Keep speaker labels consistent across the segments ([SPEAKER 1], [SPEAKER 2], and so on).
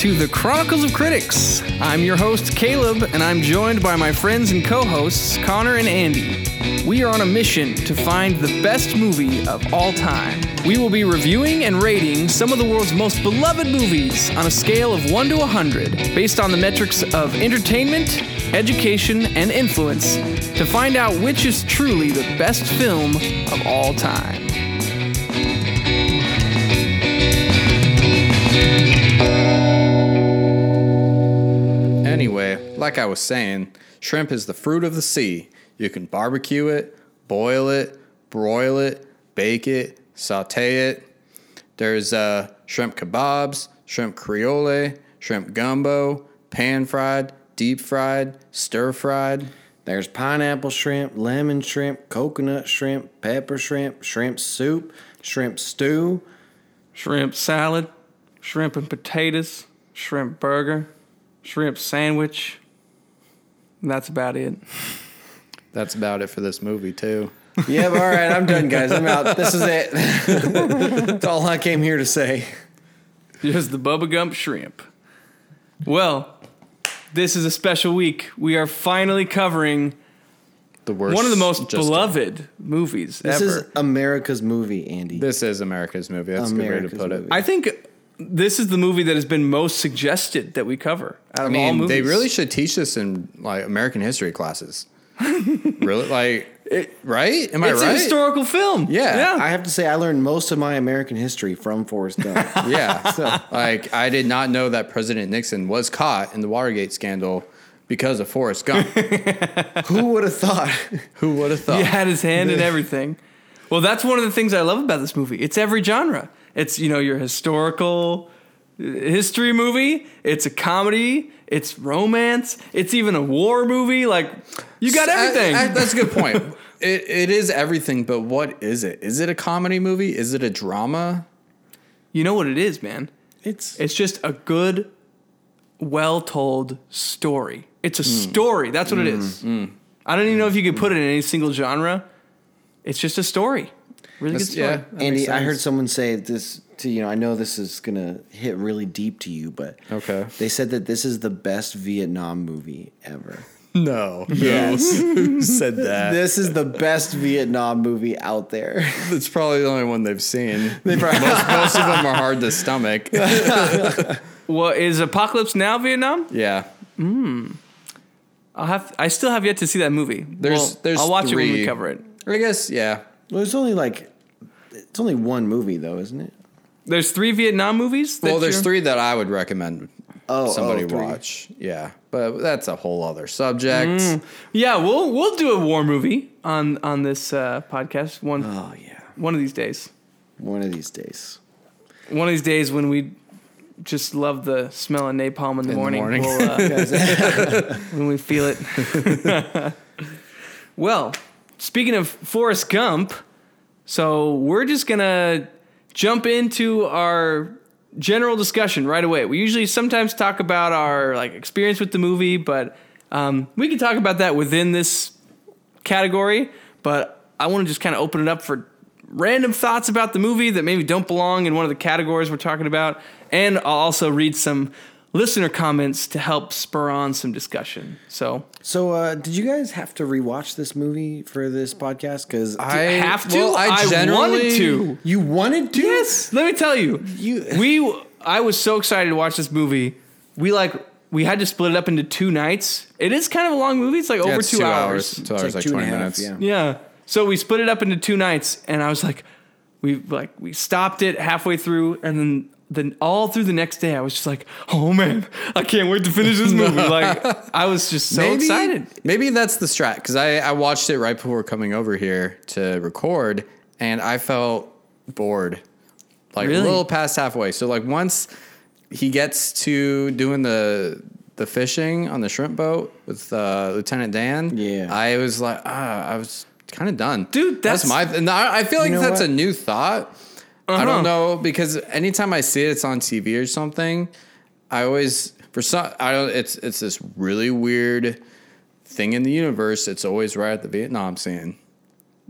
[SPEAKER 1] To the Chronicles of Critics. I'm your host, Caleb, and I'm joined by my friends and co hosts, Connor and Andy. We are on a mission to find the best movie of all time. We will be reviewing and rating some of the world's most beloved movies on a scale of 1 to 100, based on the metrics of entertainment, education, and influence, to find out which is truly the best film of all time.
[SPEAKER 2] Anyway, like I was saying, shrimp is the fruit of the sea. You can barbecue it, boil it, broil it, bake it, saute it. There's uh, shrimp kebabs, shrimp creole, shrimp gumbo, pan fried, deep fried, stir fried.
[SPEAKER 3] There's pineapple shrimp, lemon shrimp, coconut shrimp, pepper shrimp, shrimp soup, shrimp stew.
[SPEAKER 1] shrimp salad, shrimp and potatoes, shrimp burger, shrimp sandwich. And that's about it.
[SPEAKER 2] That's about it for this movie, too.
[SPEAKER 3] Yeah, all right, I'm done, guys. I'm out. This is it. That's all I came here to say.
[SPEAKER 1] Just the Bubba Gump shrimp. Well, this is a special week. We are finally covering
[SPEAKER 2] The worst.
[SPEAKER 1] one of the most
[SPEAKER 2] just-
[SPEAKER 1] beloved movies
[SPEAKER 3] This
[SPEAKER 1] ever.
[SPEAKER 3] is America's movie, Andy.
[SPEAKER 2] This is America's movie. That's a good way
[SPEAKER 3] America's
[SPEAKER 2] to put it.
[SPEAKER 3] movie.
[SPEAKER 1] I think this is the movie that has been most suggested that we cover out
[SPEAKER 2] I
[SPEAKER 1] of all
[SPEAKER 2] mean,
[SPEAKER 1] movies.
[SPEAKER 2] they really should teach this in like American history classes. really, like, right? Am I
[SPEAKER 1] It's
[SPEAKER 2] right?
[SPEAKER 1] a historical film.
[SPEAKER 2] Yeah,
[SPEAKER 1] yeah.
[SPEAKER 3] I have to say, I learned most of my American history from Forrest Gump.
[SPEAKER 2] Yeah. like I did not know that President Nixon was caught in the Watergate scandal because of Forrest Gump.
[SPEAKER 3] Who would have thought?
[SPEAKER 2] Who would have thought?
[SPEAKER 1] He had his hand in everything. Well, that's one of the things I love about this movie. It's every genre. It's you know your historical uh, history movie. It's a comedy. It's romance. It's even a war movie. Like you got
[SPEAKER 2] I-
[SPEAKER 1] everything.
[SPEAKER 2] I- that's a good point. It, it is everything, but what is it? Is it a comedy movie? Is it a drama?
[SPEAKER 1] you know what it is, man.
[SPEAKER 3] It's
[SPEAKER 1] It's just a good, well told story. It's a hmm. story. That's what it hmm, is. Hmm. I don't even know if you could put it in any single genre. It's just a story. Really good story.
[SPEAKER 2] yeah. that
[SPEAKER 3] Andy. I heard someone say this to you know. I know this is gonna hit really deep to you, but
[SPEAKER 2] Okay.
[SPEAKER 3] they said that this is the best Vietnam movie ever.
[SPEAKER 2] No.
[SPEAKER 3] Yes.
[SPEAKER 2] Who said that?
[SPEAKER 3] this is the best Vietnam movie out there.
[SPEAKER 2] It's probably the only one they've seen. They most, most of them are hard to stomach.
[SPEAKER 1] Well, is Apocalypse Now Vietnam?
[SPEAKER 2] Yeah. Hmm.
[SPEAKER 1] I'll have. I still have yet to see that movie.
[SPEAKER 2] There's-
[SPEAKER 1] Well,
[SPEAKER 2] there's
[SPEAKER 1] I'll watch it when we cover it.
[SPEAKER 2] I guess, yeah.
[SPEAKER 3] Well, it's only like it's only one movie though, isn't it?
[SPEAKER 1] There's three Vietnam movies. that
[SPEAKER 2] Well, there's
[SPEAKER 1] you're-
[SPEAKER 2] three that I would recommend
[SPEAKER 3] Oh,
[SPEAKER 2] somebody
[SPEAKER 3] oh, three.
[SPEAKER 2] watch. Yeah. But that's a whole other subject.
[SPEAKER 1] Yeah, we'll we'll do a war movie on on this uh, podcast one
[SPEAKER 3] Oh yeah,
[SPEAKER 1] one of these days.
[SPEAKER 3] one of these days.
[SPEAKER 1] One of these days when we just love the smell of napalm in the
[SPEAKER 2] the
[SPEAKER 1] morning.
[SPEAKER 2] morning.
[SPEAKER 1] We'll, uh, when we feel it. well, speaking of Forrest Gump, so we're just gonna jump into our general discussion right away. We usually sometimes talk about our like experience with the movie, but um, we can talk about that within this category. But I want to just kind of open it up for random thoughts about the movie that maybe don't belong in one of the categories we're talking about, and I'll also read some listener comments to help spur on some discussion. So
[SPEAKER 3] So, uh, did you guys have to rewatch this movie for this podcast? Because
[SPEAKER 2] I
[SPEAKER 1] have to.
[SPEAKER 2] well, I,
[SPEAKER 1] I wanted to.
[SPEAKER 3] you wanted to.
[SPEAKER 1] Yes, let me tell you.
[SPEAKER 3] You-
[SPEAKER 1] we I was so excited to watch this movie. We like we had to split it up into two nights. It is kind of a long movie. It's like
[SPEAKER 2] Yeah,
[SPEAKER 1] over
[SPEAKER 2] it's
[SPEAKER 1] two,
[SPEAKER 2] two
[SPEAKER 1] hours.
[SPEAKER 2] hours. Two hours, like,
[SPEAKER 3] two and a
[SPEAKER 2] 20
[SPEAKER 3] half,
[SPEAKER 2] minutes.
[SPEAKER 3] yeah.
[SPEAKER 1] Yeah. So we split it up into two nights, and I was like, we like we stopped it halfway through, and then then all through the next day, I was just like, oh man, I can't wait to finish this movie. like I was just so
[SPEAKER 2] maybe,
[SPEAKER 1] excited.
[SPEAKER 2] Maybe that's the strat because I, I watched it right before coming over here to record, and I felt bored, like
[SPEAKER 1] Really?
[SPEAKER 2] a little past halfway. So like once he gets to doing the the fishing on the shrimp boat with uh, Lieutenant Dan,
[SPEAKER 3] Yeah.
[SPEAKER 2] I was like, ah, I was kind of done,
[SPEAKER 1] Dude, that's-
[SPEAKER 2] my. And I, I feel like
[SPEAKER 3] know
[SPEAKER 2] that's
[SPEAKER 3] what?
[SPEAKER 2] a new thought. I
[SPEAKER 1] Uh-huh.
[SPEAKER 2] don't know because anytime I see it, it's on TV or something. I always for some I don't. It's it's this really weird thing in the universe. It's always right at the Vietnam scene.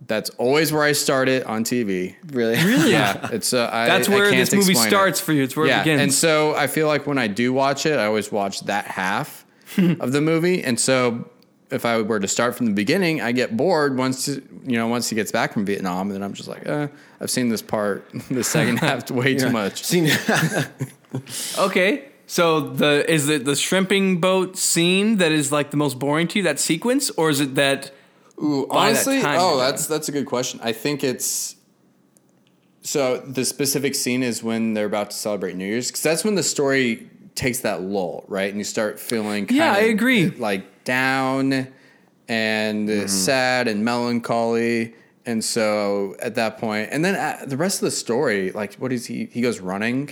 [SPEAKER 2] That's always where I start it on TV.
[SPEAKER 3] Really?
[SPEAKER 2] Really, yeah, it's uh, I,
[SPEAKER 1] That's
[SPEAKER 2] I
[SPEAKER 1] where
[SPEAKER 2] can't
[SPEAKER 1] this movie
[SPEAKER 2] explain it.
[SPEAKER 1] starts for you. It's where
[SPEAKER 2] yeah,
[SPEAKER 1] it begins.
[SPEAKER 2] and so I feel like when I do watch it, I always watch that half of the movie, and so if I were to start from the beginning, I get bored once you know once he gets back from Vietnam, and then I'm just like, uh, I've seen this part, the second half, way too much.
[SPEAKER 3] Seen,
[SPEAKER 1] Okay. So the is it the shrimping boat scene that is like the most boring to you that sequence or is it that
[SPEAKER 2] Ooh,
[SPEAKER 1] by that
[SPEAKER 2] honestly, oh, that's that's a good question. I think it's so the specific scene is when they're about to celebrate New Year's because that's when the story takes that lull, right? And you start feeling kind
[SPEAKER 1] Yeah, I agree.
[SPEAKER 2] like down and
[SPEAKER 1] Mm-hmm.
[SPEAKER 2] uh, sad and melancholy. And so at that point, and then uh, the rest of the story, like what is he? He goes running.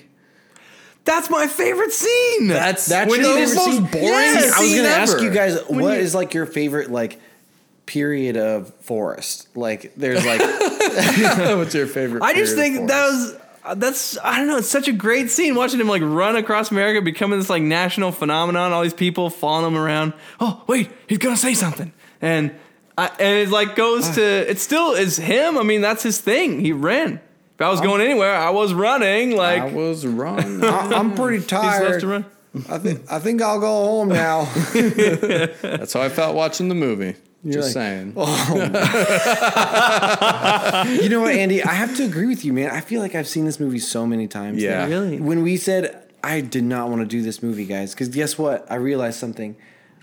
[SPEAKER 1] That's my favorite scene.
[SPEAKER 2] That's
[SPEAKER 3] that's
[SPEAKER 2] when
[SPEAKER 3] your
[SPEAKER 2] he
[SPEAKER 3] favorite
[SPEAKER 2] was
[SPEAKER 3] scene?
[SPEAKER 2] most boring.
[SPEAKER 1] Yes.
[SPEAKER 3] I was gonna ask you guys
[SPEAKER 1] When
[SPEAKER 3] what
[SPEAKER 1] you-
[SPEAKER 3] is like your favorite like period of Forrest? Like there's like
[SPEAKER 2] What's your favorite?
[SPEAKER 1] I just think
[SPEAKER 2] of
[SPEAKER 1] that was Uh, that's I don't know. It's such a great scene watching him like run across America, becoming this like national phenomenon. All these people following him around. Oh wait, he's gonna say something, and I, and it like goes to it still is him. I mean that's his thing. He ran. If I was going anywhere, I was running. Like
[SPEAKER 2] I was running.
[SPEAKER 3] I, I'm pretty tired.
[SPEAKER 1] to run.
[SPEAKER 3] I think I think I'll go home now.
[SPEAKER 2] That's how I felt watching the movie. Just
[SPEAKER 3] like,
[SPEAKER 2] saying. Oh.
[SPEAKER 3] you know what, Andy? I have to agree with you, man. I feel like I've seen this movie so many times.
[SPEAKER 2] Yeah.
[SPEAKER 3] that
[SPEAKER 1] Really?
[SPEAKER 3] When we said I did not want to do this movie, guys, because guess what? I realized something.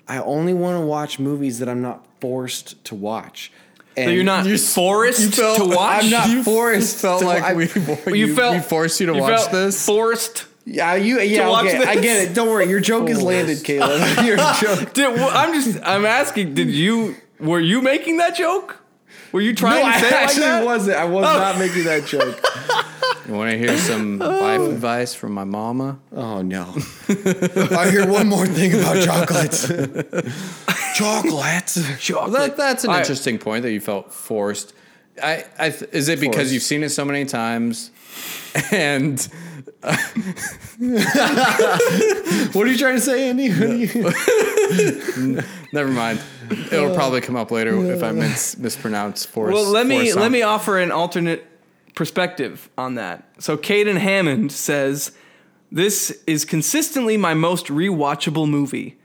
[SPEAKER 3] I only want to watch movies that I'm not forced to watch. And
[SPEAKER 1] So you're not
[SPEAKER 2] You-
[SPEAKER 1] forced
[SPEAKER 2] you felt-
[SPEAKER 1] to watch.
[SPEAKER 3] I'm not
[SPEAKER 2] You
[SPEAKER 3] forced.
[SPEAKER 2] felt
[SPEAKER 3] to-
[SPEAKER 2] like
[SPEAKER 3] I-
[SPEAKER 2] we,
[SPEAKER 1] you,
[SPEAKER 2] you,
[SPEAKER 1] felt
[SPEAKER 2] we forced you to
[SPEAKER 1] you
[SPEAKER 2] watch
[SPEAKER 1] felt
[SPEAKER 2] this.
[SPEAKER 1] Forced.
[SPEAKER 3] Yeah, you. Yeah,
[SPEAKER 1] watch
[SPEAKER 3] okay. I
[SPEAKER 1] this?
[SPEAKER 3] get it. Don't worry. Your joke is landed, Caleb. Your joke.
[SPEAKER 1] Did, well, I'm just I'm asking. Did you were you making that joke? Were you trying
[SPEAKER 3] No,
[SPEAKER 1] to
[SPEAKER 3] I
[SPEAKER 1] say it like
[SPEAKER 3] actually
[SPEAKER 1] that? Oh.
[SPEAKER 3] wasn't. I was oh. not making that joke.
[SPEAKER 2] You want to hear some oh. life advice from my mama?
[SPEAKER 3] Oh no! I hear one more thing about chocolates. chocolates.
[SPEAKER 2] Well, that, that's an
[SPEAKER 1] I-
[SPEAKER 2] interesting point that you felt forced. I, I th- is it because
[SPEAKER 3] Forced.
[SPEAKER 2] you've seen it so many times, and uh,
[SPEAKER 3] What are you trying to say, Andy? What are you-
[SPEAKER 2] never mind, it'll uh, probably come up later if I mis- mispronounce force.
[SPEAKER 1] Well, let me let me offer an alternate perspective on that. So, Caden Hammond says, "This is consistently my most rewatchable movie.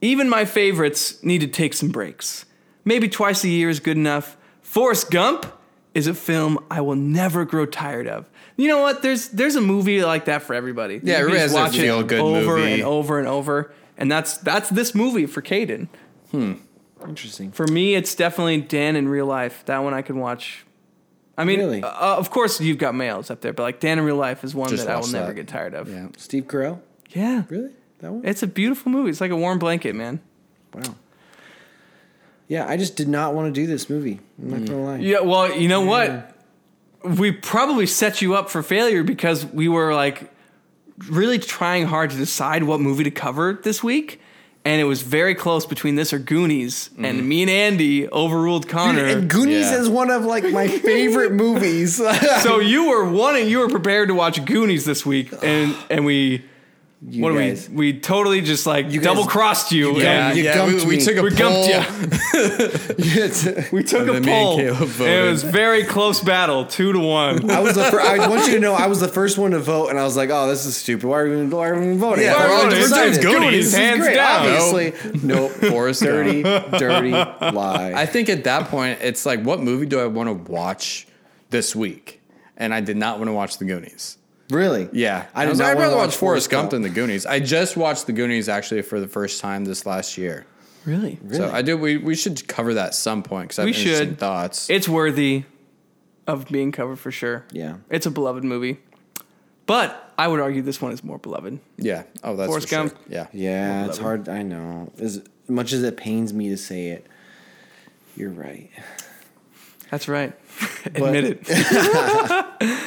[SPEAKER 1] Even my favorites need to take some breaks. Maybe twice a year is good enough. Forrest Gump is a film I will never grow tired of. You know what? There's there's a movie like that for everybody.
[SPEAKER 2] Yeah,
[SPEAKER 1] You
[SPEAKER 2] everybody
[SPEAKER 1] just
[SPEAKER 2] has their
[SPEAKER 1] watch it
[SPEAKER 2] feel-good
[SPEAKER 1] over
[SPEAKER 2] movie.
[SPEAKER 1] and over and over, and that's that's this movie for Caden. Hmm.
[SPEAKER 3] Interesting.
[SPEAKER 1] For me, it's definitely Dan in real life. That one I can watch. I mean,
[SPEAKER 3] Really?
[SPEAKER 1] uh, of course, you've got males up there, but like Dan in real life is one
[SPEAKER 2] Just
[SPEAKER 1] that I will
[SPEAKER 2] watch
[SPEAKER 1] never get tired of.
[SPEAKER 2] Yeah.
[SPEAKER 3] Steve Carell.
[SPEAKER 1] Yeah.
[SPEAKER 3] Really? That one?
[SPEAKER 1] It's a beautiful movie. It's like a warm blanket, man.
[SPEAKER 3] Wow. Yeah, I just did not want to do this movie. I'm not gonna lie.
[SPEAKER 1] Yeah, well, you know what? We probably set you up for failure because we were like really trying hard to decide what movie to cover this week. And it was very close between this or Goonies. And mm-hmm. me and Andy overruled Connor.
[SPEAKER 3] And Goonies
[SPEAKER 2] Yeah.
[SPEAKER 3] is one of like my favorite movies.
[SPEAKER 1] so you were wanting, you were prepared to watch Goonies this week. And, and we,
[SPEAKER 3] You
[SPEAKER 1] what
[SPEAKER 3] guys-
[SPEAKER 1] do we, we totally just like
[SPEAKER 3] You guys-
[SPEAKER 1] double crossed you.
[SPEAKER 2] Yeah,
[SPEAKER 3] you
[SPEAKER 2] yeah. We, we took a
[SPEAKER 1] we
[SPEAKER 2] poll.
[SPEAKER 1] gumped you. We took
[SPEAKER 2] And
[SPEAKER 1] a
[SPEAKER 2] then me and
[SPEAKER 1] poll. It was very close battle, two to one.
[SPEAKER 3] I was the fir- I want you to know I was the first one to vote, and I was like, "Oh, this is stupid. Why are we why are we voting?
[SPEAKER 2] Yeah,
[SPEAKER 3] Why are we
[SPEAKER 2] we're all just Goonies,
[SPEAKER 3] is
[SPEAKER 1] hands
[SPEAKER 3] great,
[SPEAKER 1] down.
[SPEAKER 3] Obviously, nope.
[SPEAKER 2] Forrest
[SPEAKER 3] dirty, dirty lie.
[SPEAKER 2] I think at that point, it's like, what movie do I want to watch this week? And I did not want to watch The Goonies.
[SPEAKER 3] Really?
[SPEAKER 2] Yeah,
[SPEAKER 3] I
[SPEAKER 2] I
[SPEAKER 3] did
[SPEAKER 2] was
[SPEAKER 3] not
[SPEAKER 2] like, I'd rather
[SPEAKER 3] watch
[SPEAKER 2] watch Forrest Gump
[SPEAKER 3] Gump.
[SPEAKER 2] than The Goonies. I just watched The Goonies actually for the first time this last year.
[SPEAKER 1] Really?
[SPEAKER 2] So I do. We, we should cover that some point because I have
[SPEAKER 1] We
[SPEAKER 2] interesting
[SPEAKER 1] should.
[SPEAKER 2] thoughts.
[SPEAKER 1] It's worthy of being covered for sure.
[SPEAKER 3] Yeah.
[SPEAKER 1] It's a beloved movie. But I would argue this one is more beloved.
[SPEAKER 2] yeah. Oh, that's
[SPEAKER 1] Forrest
[SPEAKER 2] for sure.
[SPEAKER 1] Gump.
[SPEAKER 2] Yeah.
[SPEAKER 3] Yeah, it's hard. I know. As much as it pains me to say it, you're right.
[SPEAKER 1] That's right. Admit it.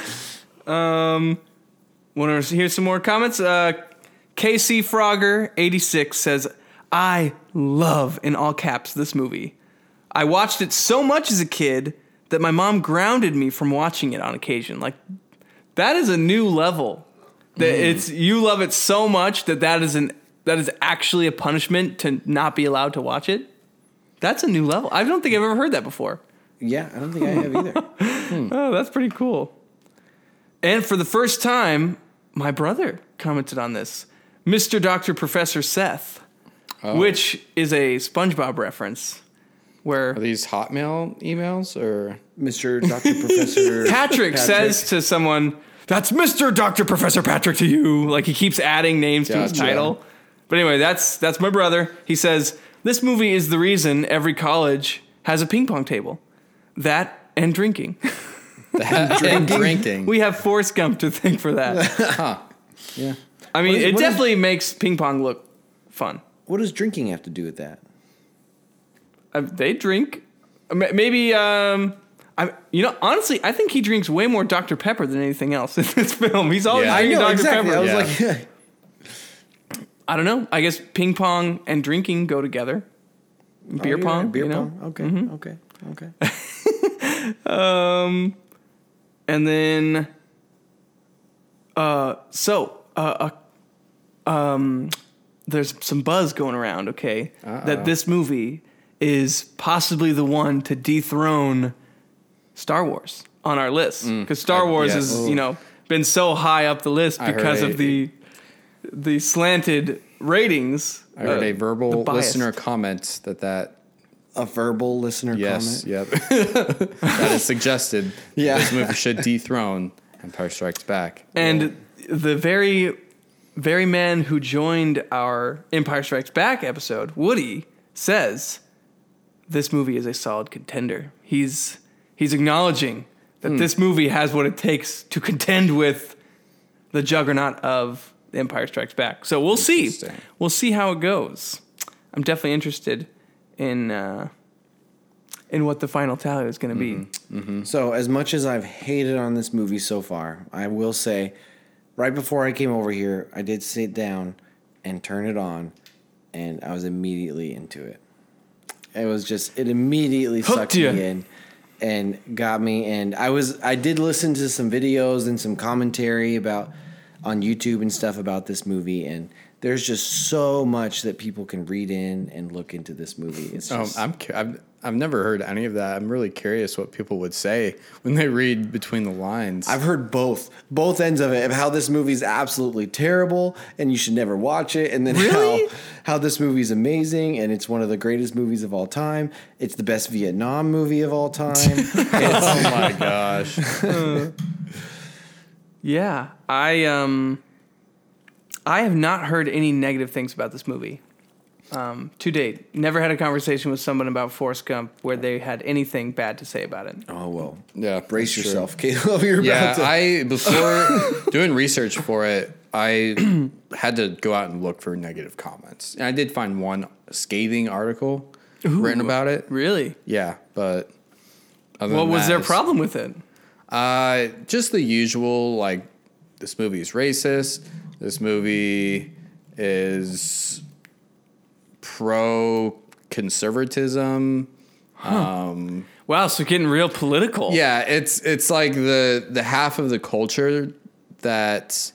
[SPEAKER 1] um, want to hear some more comments? Uh, KC Frogger eighty six says, "I love in all caps this movie. I watched it so much as a kid that my mom grounded me from watching it on occasion. Like that is a new level. That it's you love it so much that that is an that is actually a punishment to not be allowed to watch it. That's a new level. I don't think I've ever heard that before.
[SPEAKER 3] Yeah, I don't think I have either.
[SPEAKER 1] Oh, that's pretty cool. And for the first time, my brother commented on this. Mr. Dr. Professor Seth, oh. which is a SpongeBob reference where
[SPEAKER 2] Are these Hotmail emails or?
[SPEAKER 3] Mr. Dr. Professor
[SPEAKER 1] Patrick, says to someone, "That's Mr. Dr. Professor Patrick to you." Like he keeps adding names to his title. But anyway, that's that's my brother. He says this movie is the reason every college has a ping pong table. That and drinking.
[SPEAKER 2] That and drinking.
[SPEAKER 1] we have Forrest Gump to thank for that.
[SPEAKER 2] yeah.
[SPEAKER 1] I mean,
[SPEAKER 3] What is-
[SPEAKER 1] it
[SPEAKER 3] what is-
[SPEAKER 1] definitely makes ping pong look fun.
[SPEAKER 3] What does drinking have to do with that?
[SPEAKER 1] Uh, they drink. Maybe, um, I, you know, honestly, I think he drinks way more Dr. Pepper than anything else in this film. He's always
[SPEAKER 2] Yeah. I
[SPEAKER 1] drinking
[SPEAKER 3] know,
[SPEAKER 1] Dr.
[SPEAKER 3] exactly.
[SPEAKER 1] Pepper.
[SPEAKER 3] I was
[SPEAKER 2] Yeah.
[SPEAKER 3] like,
[SPEAKER 1] I don't know. I guess ping pong and drinking go together. Beer
[SPEAKER 3] Oh, you're
[SPEAKER 1] pong,
[SPEAKER 3] Beer
[SPEAKER 1] you know?
[SPEAKER 3] pong. Okay. Okay. Okay.
[SPEAKER 1] And then, uh, so, uh, uh, um, there's some buzz going around. Okay, that this movie is possibly the one to dethrone Star Wars on our list because Star
[SPEAKER 2] I-
[SPEAKER 1] Wars has you know been so high up the list because
[SPEAKER 2] a-
[SPEAKER 1] of the the slanted ratings.
[SPEAKER 2] I heard
[SPEAKER 1] uh,
[SPEAKER 2] a verbal listener comment that that
[SPEAKER 3] A verbal listener
[SPEAKER 2] yes,
[SPEAKER 3] comment.
[SPEAKER 2] yep, that is suggested.
[SPEAKER 3] Yeah.
[SPEAKER 2] this movie should dethrone Empire Strikes Back.
[SPEAKER 1] And the very, very man who joined our Empire Strikes Back episode, Woody, says this movie is a solid contender. He's he's acknowledging that hmm. this movie has what it takes to contend with the juggernaut of Empire Strikes Back. So we'll see. We'll see how it goes. I'm definitely interested in uh, in what the final tally is going to be.
[SPEAKER 3] So, as much as I've hated on this movie so far, I will say, right before I came over here, I did sit down and turn it on, and I was immediately into it. It was just it immediately
[SPEAKER 1] Hooked
[SPEAKER 3] sucked
[SPEAKER 1] ya.
[SPEAKER 3] me in and got me. And I was I did listen to some videos and some commentary about on YouTube and stuff about this movie, and there's just so much that people can read in and look into this movie. It's
[SPEAKER 2] Um,
[SPEAKER 3] just,
[SPEAKER 2] I'm, I've, I've never heard any of that. I'm really curious what people would say when they read between the lines.
[SPEAKER 3] I've heard both, both ends of it, of how this movie's absolutely terrible and you should never watch it, and then
[SPEAKER 1] Really?
[SPEAKER 3] how how this movie's amazing and it's one of the greatest movies of all time. It's the best Vietnam movie of all time.
[SPEAKER 2] oh my gosh.
[SPEAKER 1] Yeah, I um, I have not heard any negative things about this movie. Um, to date, never had a conversation with someone about Forrest Gump where they had anything bad to say about it.
[SPEAKER 3] oh well,
[SPEAKER 2] Yeah,
[SPEAKER 3] brace
[SPEAKER 2] that's
[SPEAKER 3] yourself, Caleb. You're
[SPEAKER 2] Yeah,
[SPEAKER 3] about to.
[SPEAKER 2] I before doing research for it, I had to go out and look for negative comments, and I did find one scathing article written about it.
[SPEAKER 1] Really?
[SPEAKER 2] Yeah, but other
[SPEAKER 1] What
[SPEAKER 2] than
[SPEAKER 1] was
[SPEAKER 2] that,
[SPEAKER 1] their problem with it?
[SPEAKER 2] Uh, just the usual, like this movie is racist. This movie is pro conservatism.
[SPEAKER 1] Um, wow, so getting real political.
[SPEAKER 2] Yeah, it's it's like the the half of the culture that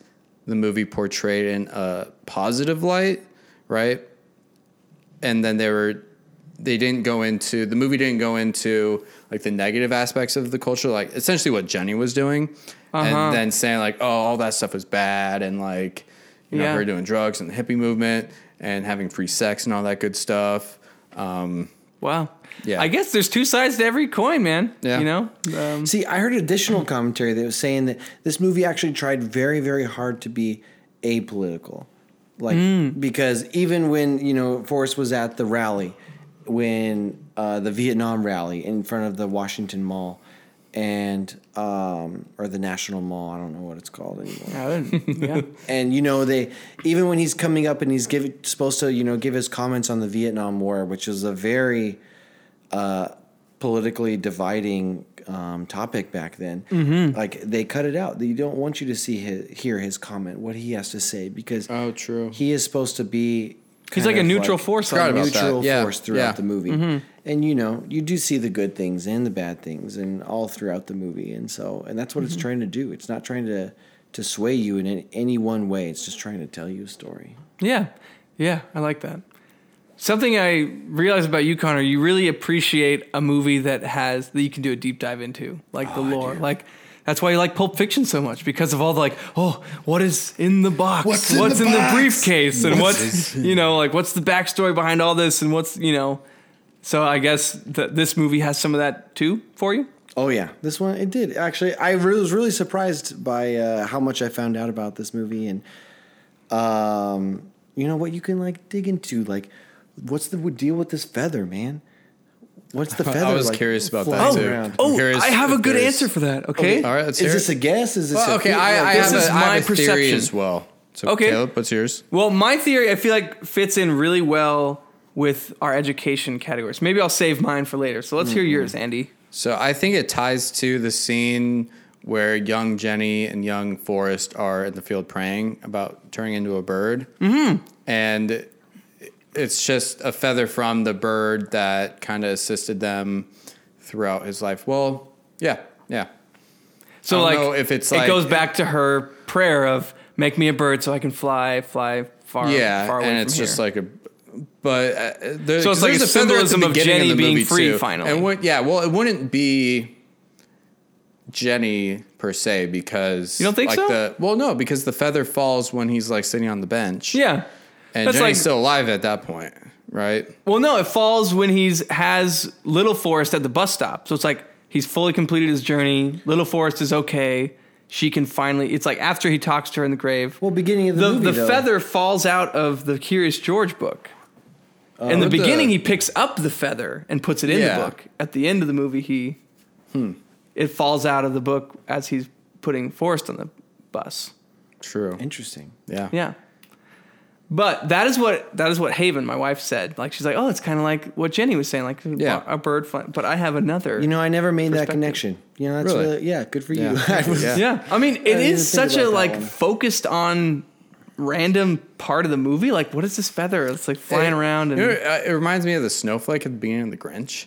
[SPEAKER 2] the movie portrayed in a positive light, right? And then they were they didn't go into the movie didn't go into like the negative aspects of the culture, like essentially what Jenny was doing,
[SPEAKER 1] Uh-huh.
[SPEAKER 2] and then saying like, oh, all that stuff is bad, and like you know
[SPEAKER 1] Yeah.
[SPEAKER 2] her doing drugs and the hippie movement and having free sex and all that good stuff. Um,
[SPEAKER 1] Wow.
[SPEAKER 2] Yeah.
[SPEAKER 1] I guess there's two sides to every coin, man.
[SPEAKER 2] Yeah.
[SPEAKER 1] You know? Um,
[SPEAKER 3] See, I heard additional commentary that was saying that this movie actually tried very, very hard to be apolitical. Like, because even when, you know, Forrest was at the rally, when uh, the Vietnam rally in front of the Washington Mall, and, um, or the National Mall, I don't know what it's called anymore.
[SPEAKER 1] Yeah.
[SPEAKER 3] And you know they even when he's coming up and he's give, supposed to you know give his comments on the Vietnam War, which is a very uh, politically dividing um, topic back then.
[SPEAKER 1] Mm-hmm.
[SPEAKER 3] Like they cut it out. They don't want you to see his, hear his comment, what he has to say, because
[SPEAKER 2] oh, true.
[SPEAKER 3] he is supposed to be.
[SPEAKER 1] He's like a
[SPEAKER 3] of
[SPEAKER 1] neutral force
[SPEAKER 2] Forgot
[SPEAKER 1] on
[SPEAKER 2] about
[SPEAKER 1] this.
[SPEAKER 2] that.
[SPEAKER 3] neutral
[SPEAKER 2] Yeah,
[SPEAKER 3] force throughout
[SPEAKER 2] yeah.
[SPEAKER 3] the movie.
[SPEAKER 1] Mm-hmm.
[SPEAKER 3] And you know, you do see the good things and the bad things and all throughout the movie. And so and that's what
[SPEAKER 1] Mm-hmm.
[SPEAKER 3] it's trying to do. It's not trying to to sway you in any, any one way. It's just trying to tell you a story.
[SPEAKER 1] Yeah. Yeah, I like that. something I realized about you, Connor, you really appreciate a movie that has that you can do a deep dive into, like
[SPEAKER 3] Oh,
[SPEAKER 1] the lore. Like that's why you like Pulp Fiction so much because of all the like, oh, what is in the box?
[SPEAKER 3] What's in the
[SPEAKER 1] in the briefcase? And
[SPEAKER 2] What's
[SPEAKER 1] what's you know like what's the backstory behind all this? And what's you know. So I guess that this movie has some of that too for you.
[SPEAKER 3] Oh yeah, this one it did actually. I re- was really surprised by uh, how much I found out about this movie, and um, you know what you can like dig into. Like, what's the deal with this feather, man? What's the feather?
[SPEAKER 2] I was
[SPEAKER 3] like,
[SPEAKER 2] curious about that too.
[SPEAKER 3] around?
[SPEAKER 2] I'm
[SPEAKER 1] Oh, I have a good answer for that. Okay.
[SPEAKER 2] All right, let's
[SPEAKER 3] Is
[SPEAKER 2] hear
[SPEAKER 3] this
[SPEAKER 2] it.
[SPEAKER 3] a guess? Is this?
[SPEAKER 2] Well,
[SPEAKER 3] a
[SPEAKER 2] okay,
[SPEAKER 3] fe-
[SPEAKER 2] I, I
[SPEAKER 3] like,
[SPEAKER 1] this
[SPEAKER 2] have
[SPEAKER 1] is
[SPEAKER 2] a, I have
[SPEAKER 1] my
[SPEAKER 2] a theory
[SPEAKER 1] perception.
[SPEAKER 2] as well. So,
[SPEAKER 1] Okay.
[SPEAKER 2] Caleb, what's yours?
[SPEAKER 1] Well, my theory I feel like fits in really well with our education categories. Maybe I'll save mine for later. So let's hear yours, Andy.
[SPEAKER 2] So I think it ties to the scene where young Jenny and young Forrest are in the field praying about turning into a bird. Mm-hmm. And it's just a feather from the bird that kind of assisted them throughout his life. Well, yeah, yeah.
[SPEAKER 1] So like
[SPEAKER 2] if it's like,
[SPEAKER 1] it
[SPEAKER 2] like-
[SPEAKER 1] goes back to her prayer of make me a bird so I can fly, fly far,
[SPEAKER 2] yeah,
[SPEAKER 1] far away
[SPEAKER 2] and it's
[SPEAKER 1] here.
[SPEAKER 2] just like a. But uh, there,
[SPEAKER 1] So it's like
[SPEAKER 2] there's
[SPEAKER 1] a
[SPEAKER 2] feather
[SPEAKER 1] symbolism of Jenny
[SPEAKER 2] the
[SPEAKER 1] being free
[SPEAKER 2] too.
[SPEAKER 1] finally.
[SPEAKER 2] And what, yeah, well, it wouldn't be Jenny per se because
[SPEAKER 1] You don't think
[SPEAKER 2] like
[SPEAKER 1] so?
[SPEAKER 2] The, well, no, because the feather falls when he's like sitting on the bench.
[SPEAKER 1] yeah.
[SPEAKER 2] and
[SPEAKER 1] That's
[SPEAKER 2] Jenny's
[SPEAKER 1] like
[SPEAKER 2] still alive at that point, right?
[SPEAKER 1] well, no, it falls when he's has Little Forrest at the bus stop. So it's like he's fully completed his journey. Little Forrest is okay. She can finally. It's like after he talks to her in the grave.
[SPEAKER 3] Well, beginning of the,
[SPEAKER 1] the
[SPEAKER 3] movie,
[SPEAKER 1] the
[SPEAKER 3] though.
[SPEAKER 1] feather falls out of the Curious George book. Uh, in the
[SPEAKER 2] What the-
[SPEAKER 1] beginning, he picks up the feather and puts it in
[SPEAKER 2] Yeah.
[SPEAKER 1] the book. At the end of the movie, he hmm. it falls out of the book as he's putting Forrest on the bus.
[SPEAKER 2] True.
[SPEAKER 3] Interesting.
[SPEAKER 2] Yeah.
[SPEAKER 1] Yeah. But that is what that is what Haven, my wife, said. Like she's like, oh, it's kind of like what Jenny was saying, like
[SPEAKER 2] Yeah.
[SPEAKER 1] a bird. Fly. But I have another.
[SPEAKER 3] You know, I never made that connection. You know, that's
[SPEAKER 2] Really?
[SPEAKER 3] really, yeah, good for you.
[SPEAKER 2] Yeah.
[SPEAKER 3] I
[SPEAKER 2] Yeah.
[SPEAKER 1] yeah. I mean, it
[SPEAKER 3] didn't
[SPEAKER 1] is such a like
[SPEAKER 3] one.
[SPEAKER 1] focused on random part of the movie. Like, what is this feather? It's like flying
[SPEAKER 2] It-
[SPEAKER 1] around and
[SPEAKER 2] you know, uh, it reminds me of the snowflake at the beginning of the Grinch.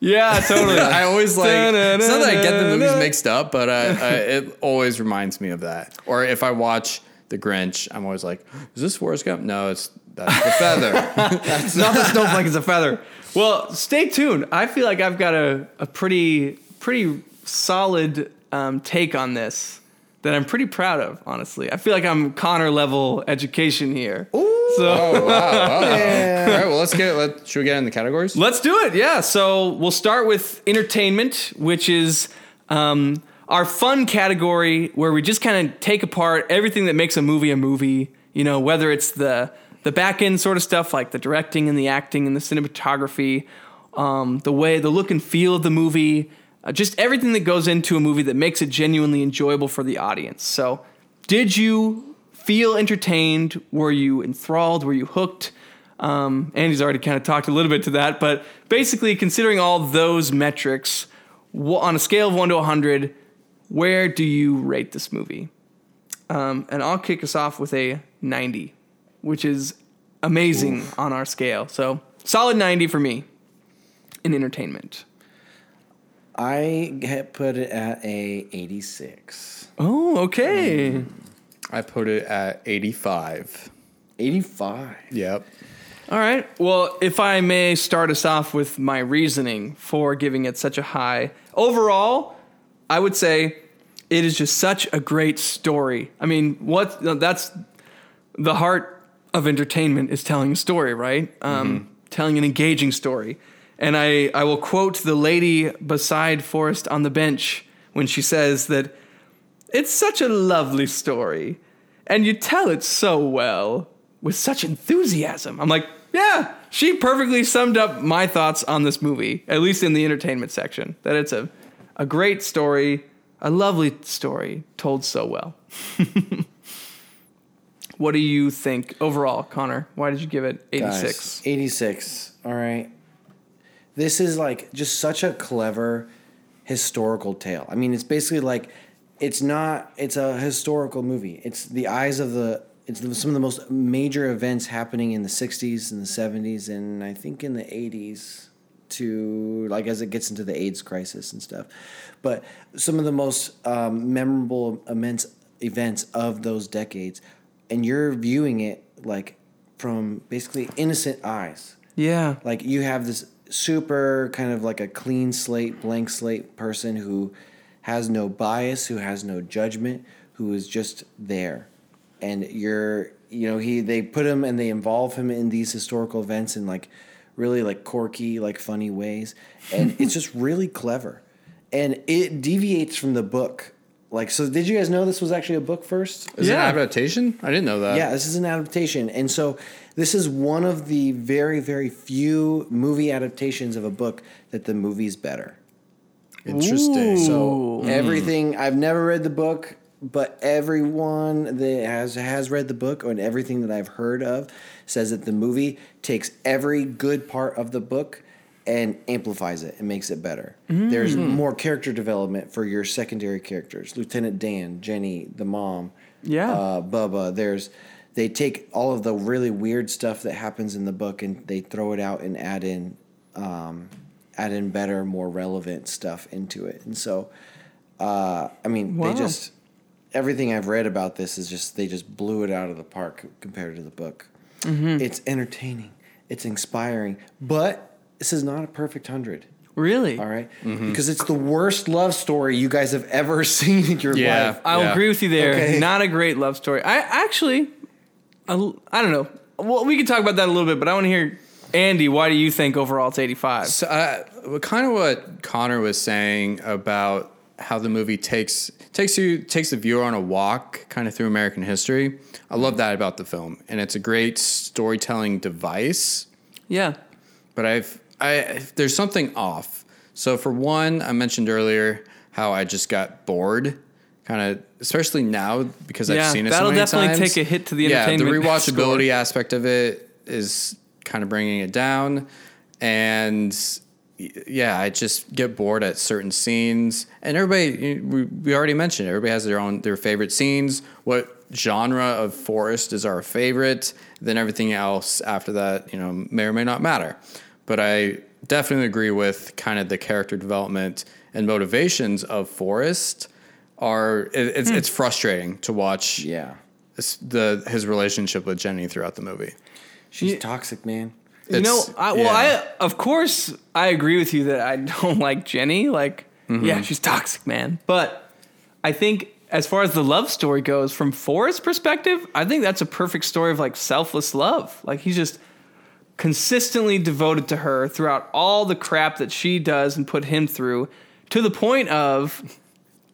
[SPEAKER 1] yeah, totally.
[SPEAKER 2] I always like. It's not that I get the movies mixed up, but I, I, it always reminds me of that. Or if I watch The Grinch, I'm always like, "Is this Forrest Gump?" No, it's that's the feather.
[SPEAKER 1] It's not the snowflake; it's a feather. Well, stay tuned. I feel like I've got a, a pretty pretty solid um, take on this that I'm pretty proud of. Honestly, I feel like I'm Connor level education here. So
[SPEAKER 2] oh wow! wow. All right, well let's get. it. Let should we get in the categories?
[SPEAKER 1] let's do it. Yeah. So we'll start with entertainment, which is. Um, our fun category where we just kind of take apart everything that makes a movie a movie, you know, whether it's the the back end sort of stuff like the directing and the acting and the cinematography, um, the way the look and feel of the movie, uh, just everything that goes into a movie that makes it genuinely enjoyable for the audience. So, did you feel entertained? Were you enthralled? Were you hooked? Um, Andy's already kind of talked a little bit to that, but basically, considering all those metrics, on a scale of one to 100, where do you rate this movie? Um, and I'll kick us off with a 90, which is amazing on our scale. So, solid 90 for me in entertainment.
[SPEAKER 3] I had put it at a 86.
[SPEAKER 1] Oh, okay.
[SPEAKER 2] I put it at 85.
[SPEAKER 3] 85.
[SPEAKER 2] Yep.
[SPEAKER 1] All right. Well, if I may start us off with my reasoning for giving it such a high. Overall, I would say it is just such a great story. I mean, what that's the heart of entertainment is telling a story, right? Um, telling an engaging story. And I, I will quote the lady beside Forrest on the bench when she says that it's such a lovely story, and you tell it so well with such enthusiasm. I'm like, yeah, she perfectly summed up my thoughts on this movie, at least in the entertainment section. That it's a, a great story, a lovely story told so well. what do you think overall, Connor? Why did you give it 86?
[SPEAKER 3] Guys, 86. All right. This is like just such a clever historical tale. I mean, it's basically like it's not it's a historical movie. It's the eyes of the it's the, some of the most major events happening in the 60s and the 70s and I think in the 80s to like as it gets into the AIDS crisis and stuff. But some of the most um, memorable immense events of those decades and you're viewing it like from basically innocent eyes.
[SPEAKER 1] Yeah.
[SPEAKER 3] Like you have this super kind of like a clean slate, blank slate person who has no bias, who has no judgment, who is just there. And you're, you know, he they put him and they involve him in these historical events in like really like quirky, like funny ways. And it's just really clever. And it deviates from the book. Like so did you guys know this was actually a book first?
[SPEAKER 2] Is it an adaptation? I didn't know that.
[SPEAKER 3] Yeah, this is an adaptation. And so this is one of the very, very few movie adaptations of a book that the movie's better.
[SPEAKER 2] Interesting.
[SPEAKER 3] So hmm. everything I've never read the book, but everyone that has has read the book and everything that I've heard of says that the movie takes every good part of the book and amplifies it and makes it better. There's more character development for your secondary characters, Lieutenant Dan, Jenny, the mom,
[SPEAKER 1] Yeah.
[SPEAKER 3] uh, Bubba. There's they take all of the really weird stuff that happens in the book and they throw it out and add in um, add in better, more relevant stuff into it. And so, uh, I mean,
[SPEAKER 1] Wow.
[SPEAKER 3] they just everything I've read about this is just they just blew it out of the park compared to the book. It's entertaining, it's inspiring, but this is not a perfect hundred.
[SPEAKER 1] Really?
[SPEAKER 3] All right? because it's the worst love story you guys have ever seen in your
[SPEAKER 2] Yeah.
[SPEAKER 3] life.
[SPEAKER 1] I'll
[SPEAKER 2] Yeah.
[SPEAKER 1] agree with you there.
[SPEAKER 3] Okay.
[SPEAKER 1] Not a great love story. I actually, I, I don't know. Well, we can talk about that a little bit, but I want to hear Andy. Why do you think overall it's eighty five?
[SPEAKER 2] So, uh, kind of what Connor was saying about how the movie takes takes you takes the viewer on a walk kind of through American history. I love that about the film, and it's a great storytelling device.
[SPEAKER 1] Yeah.
[SPEAKER 2] But I've I there's something off. So for one, I mentioned earlier how I just got bored, kind of especially now because
[SPEAKER 1] Yeah,
[SPEAKER 2] I've seen it.
[SPEAKER 1] that'll
[SPEAKER 2] so many
[SPEAKER 1] definitely
[SPEAKER 2] times.
[SPEAKER 1] take a hit to the
[SPEAKER 2] Yeah, the rewatchability
[SPEAKER 1] score.
[SPEAKER 2] aspect of it is kind of bringing it down, and yeah, I just get bored at certain scenes. And everybody, we, we already mentioned, it, everybody has their own their favorite scenes. What genre of Forrest is our favorite? Then everything else after that, you know, may or may not matter. But I definitely agree with kind of the character development and motivations of Forrest. Are it, it's it's frustrating to watch
[SPEAKER 3] Yeah.
[SPEAKER 2] the his relationship with Jenny throughout the movie.
[SPEAKER 3] She's
[SPEAKER 1] Yeah.
[SPEAKER 3] toxic, man.
[SPEAKER 1] You know, I, well,
[SPEAKER 2] yeah.
[SPEAKER 1] I of course I agree with you that I don't like Jenny. Like,
[SPEAKER 2] Mm-hmm.
[SPEAKER 1] yeah, she's toxic, man. But I think as far as the love story goes, from Forrest's perspective, I think that's a perfect story of like selfless love. Like he's just consistently devoted to her throughout all the crap that she does and put him through, to the point of,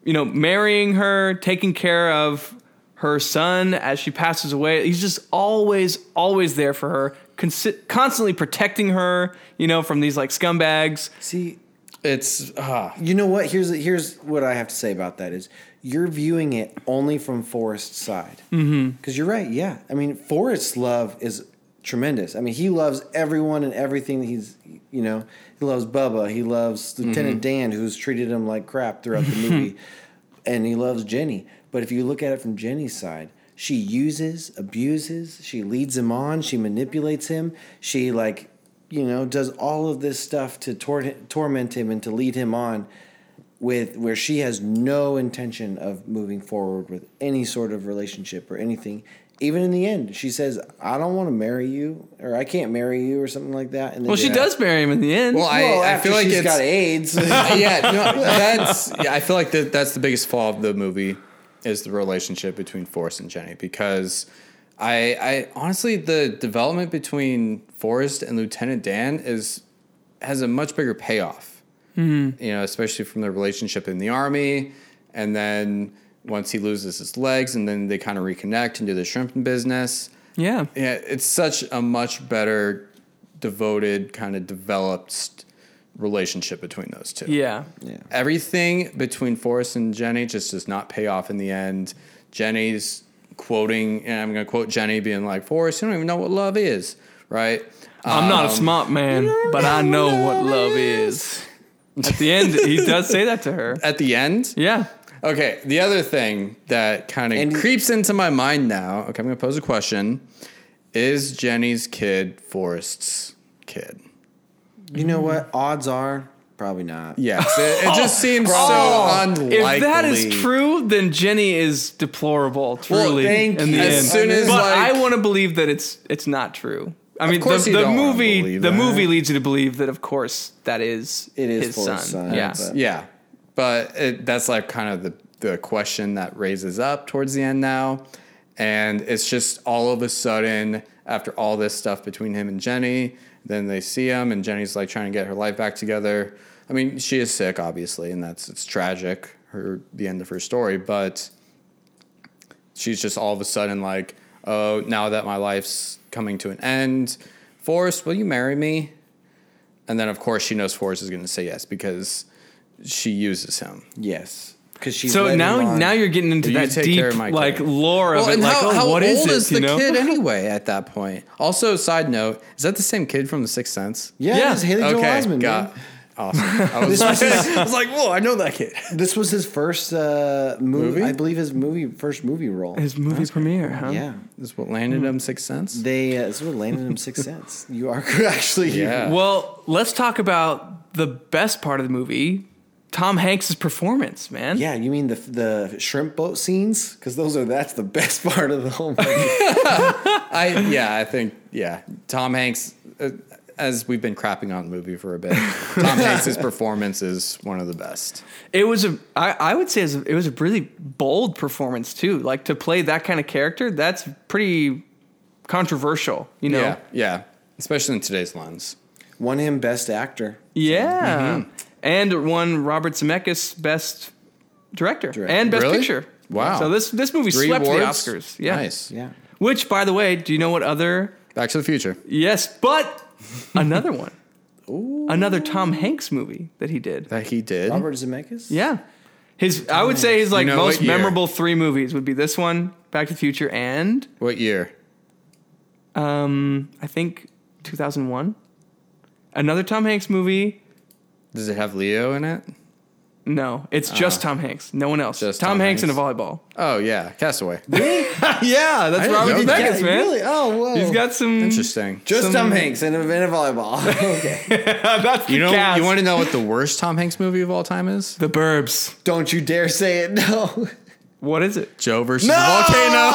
[SPEAKER 1] you know, marrying her, taking care of her son as she passes away. He's just always, always there for her, consi- constantly protecting her, you know, from these like scumbags.
[SPEAKER 3] See,
[SPEAKER 2] It's ah,
[SPEAKER 3] you know what? Here's here's what I have to say about that is you're viewing it only from Forrest's side. Because mm-hmm. you're right. Yeah, I mean Forrest's love is tremendous. I mean he loves everyone and everything. He's you know he loves Bubba. He loves Lieutenant mm-hmm. Dan, who's treated him like crap throughout the movie, and he loves Jenny. But if you look at it from Jenny's side, she uses, abuses, she leads him on, she manipulates him, she like, you know, does all of this stuff to tor- torment him and to lead him on with where she has no intention of moving forward with any sort of relationship or anything. Even in the end, she says, "I don't want to marry you, or I can't marry you, or something like that." And then
[SPEAKER 1] Well, she does marry him in the end.
[SPEAKER 2] Well, I-
[SPEAKER 3] Well,
[SPEAKER 2] I
[SPEAKER 3] after
[SPEAKER 2] feel like
[SPEAKER 3] she's
[SPEAKER 2] it's-
[SPEAKER 3] got AIDS.
[SPEAKER 2] yeah, no, that's yeah. I feel like that that's the biggest flaw of the movie is the relationship between Forrest and Jenny because I I honestly the development between Forrest and Lieutenant Dan is has a much bigger payoff. Mm-hmm. You know, especially from the relationship in the army, and then once he loses his legs, and then they kind of reconnect and do the shrimping business.
[SPEAKER 1] yeah.
[SPEAKER 2] Yeah, it's such a much better, devoted, kind of developed relationship between those two.
[SPEAKER 1] Yeah.
[SPEAKER 3] yeah.
[SPEAKER 2] Everything between Forrest and Jenny just does not pay off in the end. Jenny's quoting, and I'm going to quote Jenny being like, Forrest, you don't even know what love is, right?
[SPEAKER 1] I'm not a
[SPEAKER 2] Um,
[SPEAKER 1] smart man, but I know what love is. At the end, he does say that to her.
[SPEAKER 2] At the end,
[SPEAKER 1] Yeah.
[SPEAKER 2] Okay, the other thing that kind of creeps into my mind now. Okay, I'm going to pose a question: Is Jenny's kid Forrest's kid?
[SPEAKER 3] You know what? Odds are Probably not.
[SPEAKER 2] Yes, it, it just seems so oh, unlikely.
[SPEAKER 1] If that is true, then Jenny is deplorable. Truly,
[SPEAKER 3] thank
[SPEAKER 1] in the
[SPEAKER 3] you.
[SPEAKER 1] end.
[SPEAKER 2] As soon as,
[SPEAKER 1] but
[SPEAKER 2] like-
[SPEAKER 1] I want to believe that it's it's not true. I mean,
[SPEAKER 2] course
[SPEAKER 1] the,
[SPEAKER 2] you
[SPEAKER 1] the
[SPEAKER 2] don't
[SPEAKER 1] movie the
[SPEAKER 2] that.
[SPEAKER 1] movie leads you to believe that, of course, that is
[SPEAKER 3] It is
[SPEAKER 1] his
[SPEAKER 3] for
[SPEAKER 1] son.
[SPEAKER 3] son,
[SPEAKER 1] Yeah,
[SPEAKER 3] but-
[SPEAKER 2] Yeah, but it, that's like kind of the the question that raises up towards the end now, and it's just all of a sudden after all this stuff between him and Jenny, then they see him and Jenny's like trying to get her life back together. I mean, she is sick, obviously, and that's it's tragic. Her the end of her story, but she's just all of a sudden like, oh, now that my life's coming to an end, Forrest, will you marry me? And then, of course, she knows Forrest is going to say yes because she uses him.
[SPEAKER 3] Yes. Because she's
[SPEAKER 1] So now now you're getting into that
[SPEAKER 2] take
[SPEAKER 1] deep
[SPEAKER 2] care of my
[SPEAKER 1] like
[SPEAKER 2] kid.
[SPEAKER 1] lore of it.
[SPEAKER 2] and
[SPEAKER 1] Like,
[SPEAKER 2] how,
[SPEAKER 1] oh,
[SPEAKER 2] how
[SPEAKER 1] what is
[SPEAKER 2] old
[SPEAKER 1] it?
[SPEAKER 2] is
[SPEAKER 1] you
[SPEAKER 2] the
[SPEAKER 1] know?
[SPEAKER 2] kid anyway at that point? Also, side note, is that the same kid from The Sixth Sense?
[SPEAKER 3] yeah,
[SPEAKER 1] Yeah.
[SPEAKER 3] it's Haley Joel
[SPEAKER 2] okay,
[SPEAKER 3] Osment.
[SPEAKER 2] got
[SPEAKER 3] man.
[SPEAKER 2] awesome. I was, I was like, whoa, I know that kid.
[SPEAKER 3] This was his first uh, movie.
[SPEAKER 2] Movie?
[SPEAKER 3] I believe his movie first movie role.
[SPEAKER 1] His movie premiere, huh?
[SPEAKER 3] yeah.
[SPEAKER 2] This is what landed him Sixth Sense.
[SPEAKER 3] They uh, this is what landed him Sixth Sense. You are actually
[SPEAKER 2] Yeah.
[SPEAKER 1] Well, let's talk about the best part of the movie, Tom Hanks' performance, man.
[SPEAKER 3] Yeah, you mean the the shrimp boat scenes? Because those are that's the best part of the whole movie.
[SPEAKER 2] I yeah, I think yeah. Tom Hanks, uh, as we've been crapping on the movie for a bit, Tom Hanks' performance is one of the best.
[SPEAKER 1] It was a, I, I would say it was a, it was a really bold performance too. Like to play that kind of character, that's pretty controversial, you know?
[SPEAKER 2] Yeah, yeah, especially in today's lens.
[SPEAKER 3] Won him best actor.
[SPEAKER 1] Yeah.
[SPEAKER 2] Mm-hmm.
[SPEAKER 1] And won Robert Zemeckis best director
[SPEAKER 3] Director.
[SPEAKER 1] and best
[SPEAKER 2] Really?
[SPEAKER 1] picture.
[SPEAKER 2] Wow.
[SPEAKER 1] So this this movie
[SPEAKER 2] Three
[SPEAKER 1] swept
[SPEAKER 2] awards?
[SPEAKER 1] the Oscars. Yeah.
[SPEAKER 2] Nice.
[SPEAKER 3] Yeah.
[SPEAKER 1] Which, by the way, do you know what other?
[SPEAKER 2] Back to the Future.
[SPEAKER 1] Yes, but another one. Another Tom Hanks movie that he did.
[SPEAKER 2] That he did.
[SPEAKER 3] Robert Zemeckis.
[SPEAKER 1] Yeah. His, I would say his like
[SPEAKER 2] know
[SPEAKER 1] most memorable three movies would be this one, Back to the Future, and
[SPEAKER 2] What year?
[SPEAKER 1] um, I think 2001. Another Tom Hanks movie.
[SPEAKER 2] Does it have Leo in it?
[SPEAKER 1] No, it's ah. just Tom Hanks. No one else.
[SPEAKER 2] Just
[SPEAKER 1] Tom,
[SPEAKER 2] Tom
[SPEAKER 1] Hanks,
[SPEAKER 2] Hanks.
[SPEAKER 1] in a volleyball.
[SPEAKER 2] Oh yeah, Castaway.
[SPEAKER 1] yeah, that's
[SPEAKER 2] didn't
[SPEAKER 1] Robert
[SPEAKER 2] know that.
[SPEAKER 1] Zemeckis, man.
[SPEAKER 3] Really? Oh, whoa.
[SPEAKER 1] Oh, He's got some.
[SPEAKER 2] Interesting.
[SPEAKER 3] just
[SPEAKER 1] some-
[SPEAKER 3] Tom Hanks in a, in a volleyball. okay.
[SPEAKER 1] that's the
[SPEAKER 2] You know,
[SPEAKER 1] cast.
[SPEAKER 2] you want to know what the worst Tom Hanks movie of all time is?
[SPEAKER 1] the Burbs.
[SPEAKER 3] Don't you dare say it. No.
[SPEAKER 1] What is it?
[SPEAKER 2] Joe versus the volcano.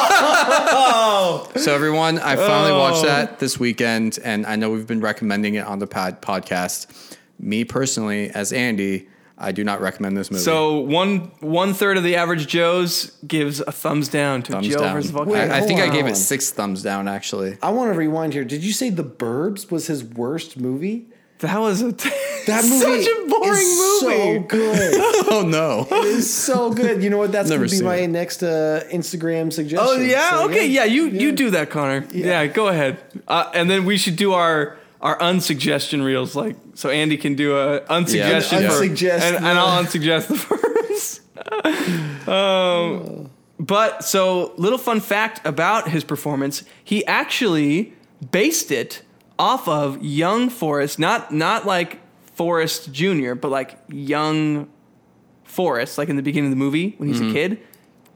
[SPEAKER 2] so everyone, I finally watched oh. that this weekend, and I know we've been recommending it on the pod- podcast. Me personally, as Andy, I do not recommend this movie.
[SPEAKER 1] So one one third of the average Joes gives a thumbs down to
[SPEAKER 2] thumbs
[SPEAKER 1] Joe
[SPEAKER 2] down.
[SPEAKER 1] versus Volcano.
[SPEAKER 3] Wait,
[SPEAKER 2] I, I think
[SPEAKER 3] hold
[SPEAKER 2] I gave it six thumbs down. Actually,
[SPEAKER 3] I want to rewind here. Did you say The Burbs was his worst movie?
[SPEAKER 1] that was a
[SPEAKER 3] That movie
[SPEAKER 1] such a boring
[SPEAKER 3] is
[SPEAKER 1] movie.
[SPEAKER 3] so good.
[SPEAKER 2] oh no,
[SPEAKER 3] it's so good. You know what? That's
[SPEAKER 2] Never
[SPEAKER 3] going to be my
[SPEAKER 2] it.
[SPEAKER 3] next uh, Instagram suggestion.
[SPEAKER 1] Oh yeah,
[SPEAKER 3] So,
[SPEAKER 1] okay, yeah. You you do that, Connor. Yeah, go ahead. Uh, and then we should do our our unsuggestion reels, like so Andy can do a unsuggestion for,
[SPEAKER 3] unsuggest
[SPEAKER 1] and, and I'll unsuggest the first. um, but so little fun fact about his performance, he actually based it off of young Forrest, not not like Forrest Jr., but like young Forrest, like in the beginning of the movie when he's a kid,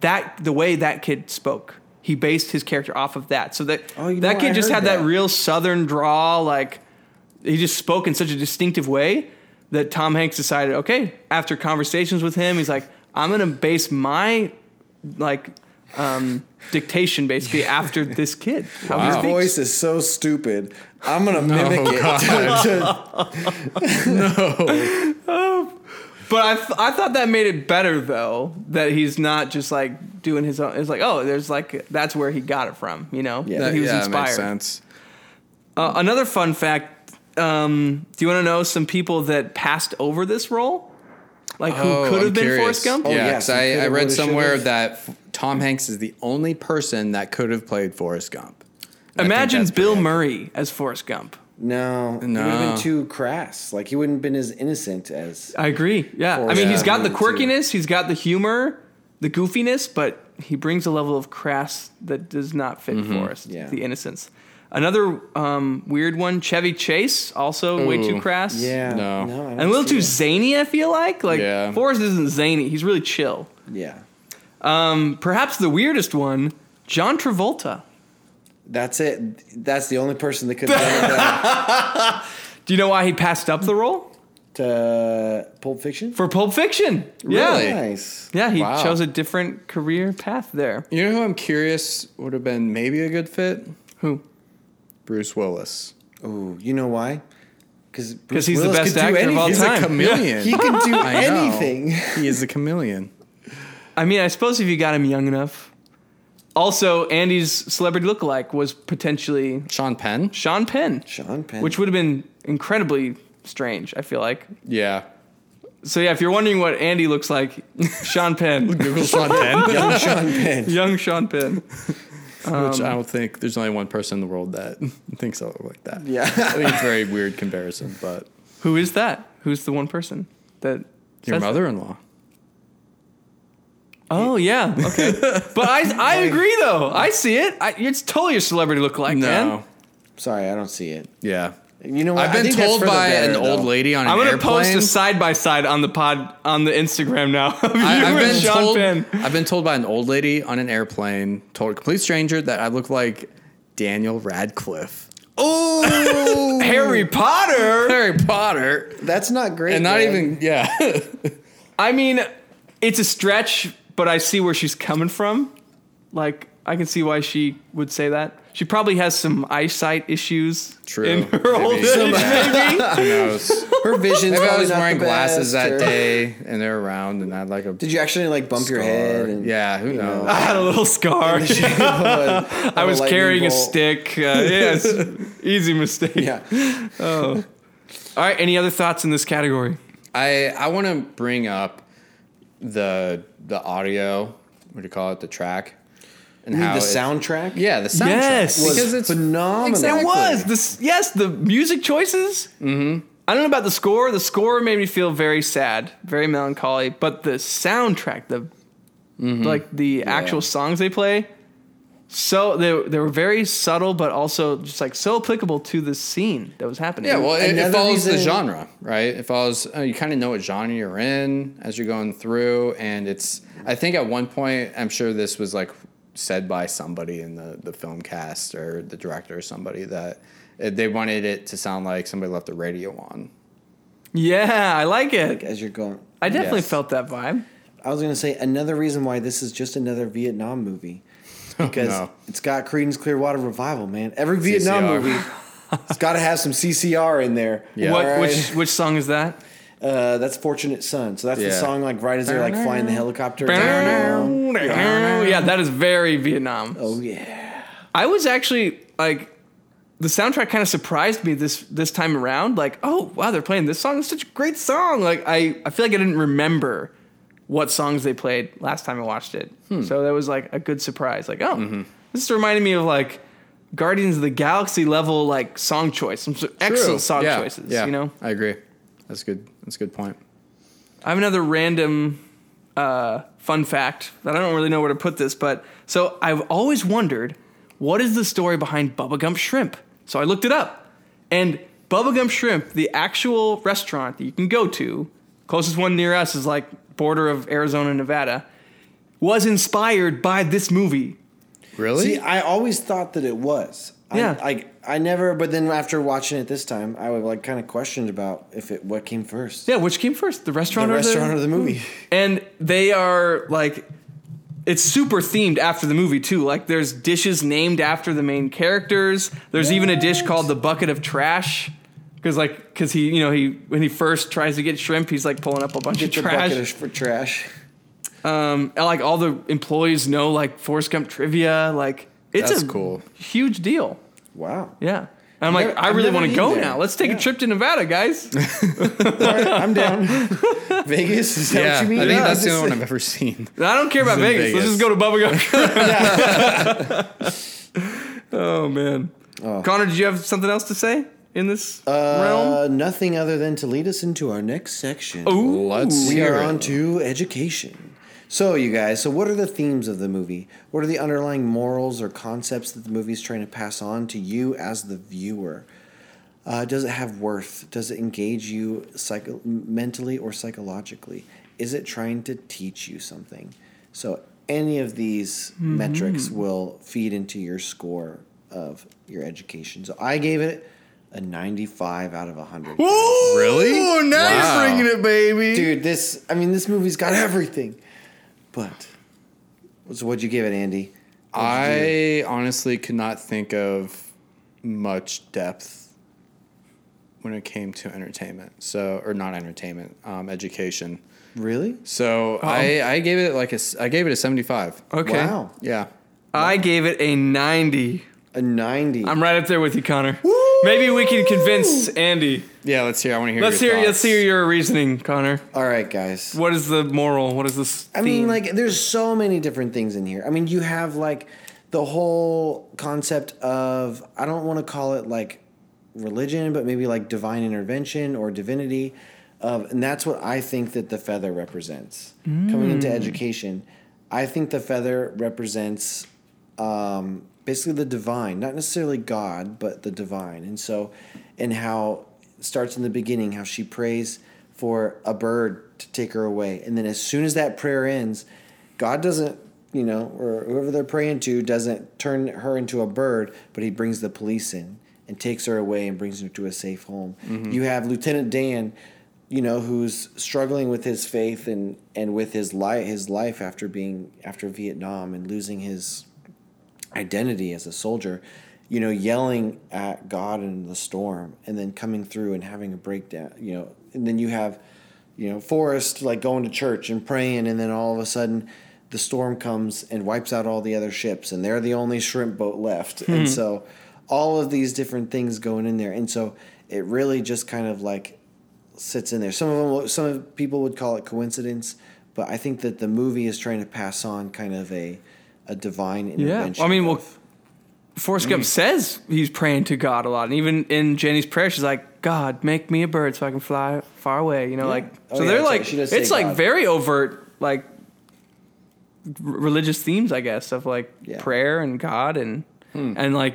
[SPEAKER 1] that the way that kid spoke, he based his character off of that. So that
[SPEAKER 3] Oh, you know
[SPEAKER 1] that kid
[SPEAKER 3] I
[SPEAKER 1] just had that.
[SPEAKER 3] that.
[SPEAKER 1] real Southern drawl, like he just spoke in such a distinctive way that Tom Hanks decided, okay, after conversations with him, he's like, I'm gonna base my like um, dictation basically after this kid. How he
[SPEAKER 3] His voice is so stupid. I'm gonna mimic it.
[SPEAKER 1] But I, th- I thought that made it better though that he's not just like doing his own. It's like oh, there's like that's where he got it from. You know,
[SPEAKER 3] Yeah.
[SPEAKER 1] that he was
[SPEAKER 2] yeah,
[SPEAKER 1] inspired.
[SPEAKER 2] makes sense.
[SPEAKER 1] Uh, another fun fact. Um, do you want to know some people that passed over this role? Like who
[SPEAKER 2] Oh,
[SPEAKER 1] could have been
[SPEAKER 2] curious.
[SPEAKER 1] Forrest Gump?
[SPEAKER 3] Oh,
[SPEAKER 2] yeah,
[SPEAKER 3] yes,
[SPEAKER 2] 'cause
[SPEAKER 3] he
[SPEAKER 2] I, I read somewhere that F- Tom Hanks is the only person that could have played Forrest Gump. I think
[SPEAKER 1] Imagine
[SPEAKER 2] that's
[SPEAKER 1] Bill Murray as Forrest Gump.
[SPEAKER 3] No, he would have been too crass. Like he wouldn't have been as innocent as.
[SPEAKER 1] I agree. Yeah, I mean he's got the
[SPEAKER 3] movie, too.
[SPEAKER 1] quirkiness, he's got the humor, the goofiness, but he brings a level of crass that does not fit Forrest.
[SPEAKER 3] Yeah.
[SPEAKER 1] The innocence. Another um, weird one, Chevy Chase, also way too crass.
[SPEAKER 3] Yeah,
[SPEAKER 2] No.
[SPEAKER 3] I don't
[SPEAKER 1] And a little too
[SPEAKER 3] it.
[SPEAKER 1] zany, I feel like. Like
[SPEAKER 2] Yeah.
[SPEAKER 1] Forrest isn't zany. He's really chill.
[SPEAKER 3] Yeah,
[SPEAKER 1] Um, perhaps the weirdest one, John Travolta.
[SPEAKER 3] That's it. That's the only person that could have done it.
[SPEAKER 1] Do you know why he passed up the role?
[SPEAKER 3] To Pulp Fiction.
[SPEAKER 1] for Pulp Fiction.
[SPEAKER 2] Really?
[SPEAKER 1] Yeah,
[SPEAKER 3] Nice.
[SPEAKER 1] yeah. He
[SPEAKER 2] Wow.
[SPEAKER 1] chose a different career path there.
[SPEAKER 2] You know who I'm curious would have been maybe a good fit?
[SPEAKER 1] Who?
[SPEAKER 2] Bruce Willis.
[SPEAKER 3] Oh, you know why? Because
[SPEAKER 1] Because he's the best actor of all
[SPEAKER 2] He's
[SPEAKER 1] time.
[SPEAKER 2] a chameleon.
[SPEAKER 3] He can do anything.
[SPEAKER 2] He is a chameleon.
[SPEAKER 1] I mean, I suppose if you got him young enough. Also, Andy's celebrity lookalike was potentially
[SPEAKER 2] Sean Penn?
[SPEAKER 1] Sean Penn,
[SPEAKER 3] Sean Penn.
[SPEAKER 1] which would have been incredibly strange. I feel like.
[SPEAKER 2] Yeah.
[SPEAKER 1] So yeah, if you're wondering what Andy looks like, Sean Penn,
[SPEAKER 2] Google Sean Penn.
[SPEAKER 3] young Sean Penn.
[SPEAKER 1] young Sean Penn.
[SPEAKER 2] Which I um, don't think there's only one person in the world that thinks I look like that.
[SPEAKER 3] Yeah.
[SPEAKER 2] I think it's a very weird comparison, but
[SPEAKER 1] Who is that? Who's the one person that?
[SPEAKER 2] your
[SPEAKER 1] says that?
[SPEAKER 2] mother in law.
[SPEAKER 1] Oh yeah, okay. but I I agree though. I see it. I, it's totally a celebrity lookalike, man.
[SPEAKER 2] No.
[SPEAKER 3] Sorry, I don't see it.
[SPEAKER 2] Yeah.
[SPEAKER 3] You know what?
[SPEAKER 2] I've been told by
[SPEAKER 3] better,
[SPEAKER 2] an old lady on an
[SPEAKER 1] I'm gonna
[SPEAKER 2] airplane.
[SPEAKER 1] post a side by side on the pod on the Instagram now. Of you
[SPEAKER 2] I, have
[SPEAKER 1] and
[SPEAKER 2] been
[SPEAKER 1] Sean
[SPEAKER 2] told.
[SPEAKER 1] Penn.
[SPEAKER 2] I've been told by an old lady on an airplane, told a complete stranger that I look like Daniel Radcliffe.
[SPEAKER 3] Oh,
[SPEAKER 1] Harry Potter.
[SPEAKER 2] Harry Potter,
[SPEAKER 3] that's not great.
[SPEAKER 2] and not
[SPEAKER 3] Greg.
[SPEAKER 2] even yeah.
[SPEAKER 1] I mean, it's a stretch, but I see where she's coming from. Like, I can see why she would say that. She probably has some eyesight issues.
[SPEAKER 2] True.
[SPEAKER 1] In her
[SPEAKER 2] Maybe.
[SPEAKER 1] old age,
[SPEAKER 2] Some-
[SPEAKER 1] maybe.
[SPEAKER 2] Who knows?
[SPEAKER 3] her vision's
[SPEAKER 2] Maybe I was
[SPEAKER 3] not
[SPEAKER 2] wearing
[SPEAKER 3] the
[SPEAKER 2] glasses
[SPEAKER 3] best,
[SPEAKER 2] that
[SPEAKER 3] or-
[SPEAKER 2] day, and they're around, and I had like a.
[SPEAKER 3] Did you actually like bump your head? And,
[SPEAKER 2] yeah, who
[SPEAKER 3] you know,
[SPEAKER 2] knows?
[SPEAKER 1] I had a little scar. I
[SPEAKER 3] I
[SPEAKER 1] was carrying a stick. Uh, yes, easy mistake.
[SPEAKER 3] Yeah. Oh.
[SPEAKER 1] All right. Any other thoughts in this category?
[SPEAKER 2] I I want to bring up the the audio. What do you call it? The track. And
[SPEAKER 3] You mean the
[SPEAKER 2] it-
[SPEAKER 3] soundtrack?
[SPEAKER 2] Yeah, the soundtrack.
[SPEAKER 1] Yes.
[SPEAKER 3] Was
[SPEAKER 2] because it's
[SPEAKER 3] phenomenal.
[SPEAKER 2] Exactly.
[SPEAKER 1] It was this. Yes, the music choices. Mm-hmm. I don't know about the score. The score made me feel very sad, very melancholy. But the soundtrack, the like the actual songs they play, so they they were very subtle, but also just like so applicable to the scene that was happening.
[SPEAKER 2] Yeah, well, it, it
[SPEAKER 3] Another
[SPEAKER 2] follows the genre, right? It follows. Uh, you kind of know what genre you're in as you're going through, and it's. I think at one point, I'm sure this was like said by somebody in the the film cast or the director or somebody that they wanted it to sound like somebody left the radio on.
[SPEAKER 1] yeah, I like it.
[SPEAKER 3] As you're going.
[SPEAKER 1] I definitely
[SPEAKER 2] Yes.
[SPEAKER 1] felt that vibe.
[SPEAKER 3] I was going to say another reason why this is just another Vietnam movie. Because
[SPEAKER 2] no.
[SPEAKER 3] it's got Creedence Clearwater Revival, man. Every Vietnam
[SPEAKER 2] CCR.
[SPEAKER 3] movie, it's got to have some CCR in there.
[SPEAKER 2] Yeah.
[SPEAKER 1] What?
[SPEAKER 3] All right?
[SPEAKER 1] Which which song is that?
[SPEAKER 3] Uh, that's Fortunate Son. So that's the song like right as they're like flying the helicopter.
[SPEAKER 1] Yeah, that is very Vietnam.
[SPEAKER 3] Oh yeah.
[SPEAKER 1] I was actually like, the soundtrack kind of surprised me this this time around. Like, oh wow, they're playing this song. It's such a great song. Like, I I feel like I didn't remember what songs they played last time I watched it. So that was like a good surprise. Like, oh, this reminded me of like Guardians of the Galaxy level like song choice. Some excellent song
[SPEAKER 2] yeah,
[SPEAKER 1] choices.
[SPEAKER 2] Yeah,
[SPEAKER 1] You know,
[SPEAKER 2] I agree. That's good. That's a good point.
[SPEAKER 1] I have another random uh, fun fact that I don't really know where to put this, but so I've always wondered what is the story behind Bubba Gump Shrimp. So I looked it up, and Bubba Gump Shrimp, the actual restaurant that you can go to, closest one near us is like border of Arizona and Nevada, was inspired by this movie.
[SPEAKER 2] Really?
[SPEAKER 3] See, I always thought that it was.
[SPEAKER 1] Yeah.
[SPEAKER 3] I, I, I never, but then after watching it this time, I would like kind of questioned about if it what came first.
[SPEAKER 1] Yeah, which came first, the
[SPEAKER 3] The
[SPEAKER 1] restaurant or
[SPEAKER 3] restaurant
[SPEAKER 1] the, restaurant
[SPEAKER 3] or the movie.
[SPEAKER 1] and they are like it's super themed after the movie too like there's dishes named after the main characters there's even a dish called the bucket of trash because like because he you know he when he first tries to get shrimp he's like pulling up a bunch
[SPEAKER 3] Get
[SPEAKER 1] of
[SPEAKER 3] the
[SPEAKER 1] trash
[SPEAKER 3] bucket for trash.
[SPEAKER 1] um and, like all the employees know like Forrest Gump trivia like it's
[SPEAKER 2] That's
[SPEAKER 1] a
[SPEAKER 2] cool.
[SPEAKER 1] huge deal
[SPEAKER 3] Wow.
[SPEAKER 1] yeah and I'm like
[SPEAKER 3] Never-
[SPEAKER 1] I
[SPEAKER 3] I've
[SPEAKER 1] really
[SPEAKER 3] never
[SPEAKER 1] want to
[SPEAKER 3] been
[SPEAKER 1] go
[SPEAKER 3] there.
[SPEAKER 1] now let's take
[SPEAKER 3] Yeah.
[SPEAKER 1] a trip to Nevada guys
[SPEAKER 3] All right, I'm down. Vegas is that
[SPEAKER 2] yeah,
[SPEAKER 3] what you mean?
[SPEAKER 2] I think
[SPEAKER 3] Yeah,
[SPEAKER 2] that's the only one I've ever seen.
[SPEAKER 1] I don't care about
[SPEAKER 2] It's in
[SPEAKER 1] Vegas. Let's
[SPEAKER 2] Vegas.
[SPEAKER 1] just go to Bubba Gump. oh man, Connor, did you have something else to say in this realm?
[SPEAKER 3] Uh, nothing other than to lead us into our next section.
[SPEAKER 1] Ooh,
[SPEAKER 2] Let's
[SPEAKER 3] we are
[SPEAKER 2] it.
[SPEAKER 3] on to education. So, you guys, so what are the themes of the movie? What are the underlying morals or concepts that the movie is trying to pass on to you as the viewer? Uh, does it have worth? Does it engage you psycho- mentally or psychologically? Is it trying to teach you something? So, any of these metrics will feed into your score of your education. So, I gave it a 95 out of 100.
[SPEAKER 2] Really?
[SPEAKER 1] Ooh, now
[SPEAKER 2] Wow.
[SPEAKER 1] you're bringing it, baby.
[SPEAKER 3] Dude, this, I mean, this movie's got everything. But, so what'd you give it, Andy? What'd?
[SPEAKER 2] I honestly could not think of much depth when it came to entertainment. So, or not entertainment, um, education.
[SPEAKER 3] Really?
[SPEAKER 2] So I, I gave it like a s- I gave it a seventy five.
[SPEAKER 1] Okay.
[SPEAKER 3] Wow.
[SPEAKER 2] Yeah.
[SPEAKER 1] I gave it a 90.
[SPEAKER 3] A 90.
[SPEAKER 1] I'm right up there with you, Connor. Maybe we can convince Andy.
[SPEAKER 2] Yeah. Let's hear. I want to hear.
[SPEAKER 1] Let's
[SPEAKER 2] your
[SPEAKER 1] hear. Let's hear your reasoning, Connor.
[SPEAKER 3] All right, guys.
[SPEAKER 1] What is the moral? What is this?
[SPEAKER 3] I mean, like, there's so many different things in here. I mean, you have like the whole concept of I don't want to call it like religion, but maybe like divine intervention or divinity. Of, and that's what I think that the feather represents. Coming into education, I think the feather represents um, basically the divine, not necessarily God, but the divine. And so, and how it starts in the beginning, how she prays for a bird to take her away. And then as soon as that prayer ends, God doesn't, you know, or whoever they're praying to doesn't turn her into a bird, but he brings the police in and takes her away and brings her to a safe home. Mm-hmm. You have Lieutenant Dan, you know, who's struggling with his faith and, and with his life his life after being after Vietnam and losing his identity as a soldier, you know, yelling at God in the storm and then coming through and having a breakdown, you know, and then you have, you know, Forrest like going to church and praying and then all of a sudden the storm comes and wipes out all the other ships and they're the only shrimp boat left. And hmm. so all of these different things going in there. And so it really just kind of like sits in there. Some of them, some of people would call it coincidence, but I think that the movie is trying to pass on kind of a a divine intervention. yeah.
[SPEAKER 1] I mean, well, Forrest
[SPEAKER 3] Mm.
[SPEAKER 1] Gump says he's praying to God a lot, and even in Jenny's prayer, she's like, "God, make me a bird so I can fly far away." You know, like
[SPEAKER 3] Oh,
[SPEAKER 1] so
[SPEAKER 3] yeah,
[SPEAKER 1] they're like
[SPEAKER 3] right.
[SPEAKER 1] It's like
[SPEAKER 3] God.
[SPEAKER 1] very overt, like r- religious themes, I guess, of like
[SPEAKER 3] Yeah. Hmm.
[SPEAKER 1] prayer and God and and like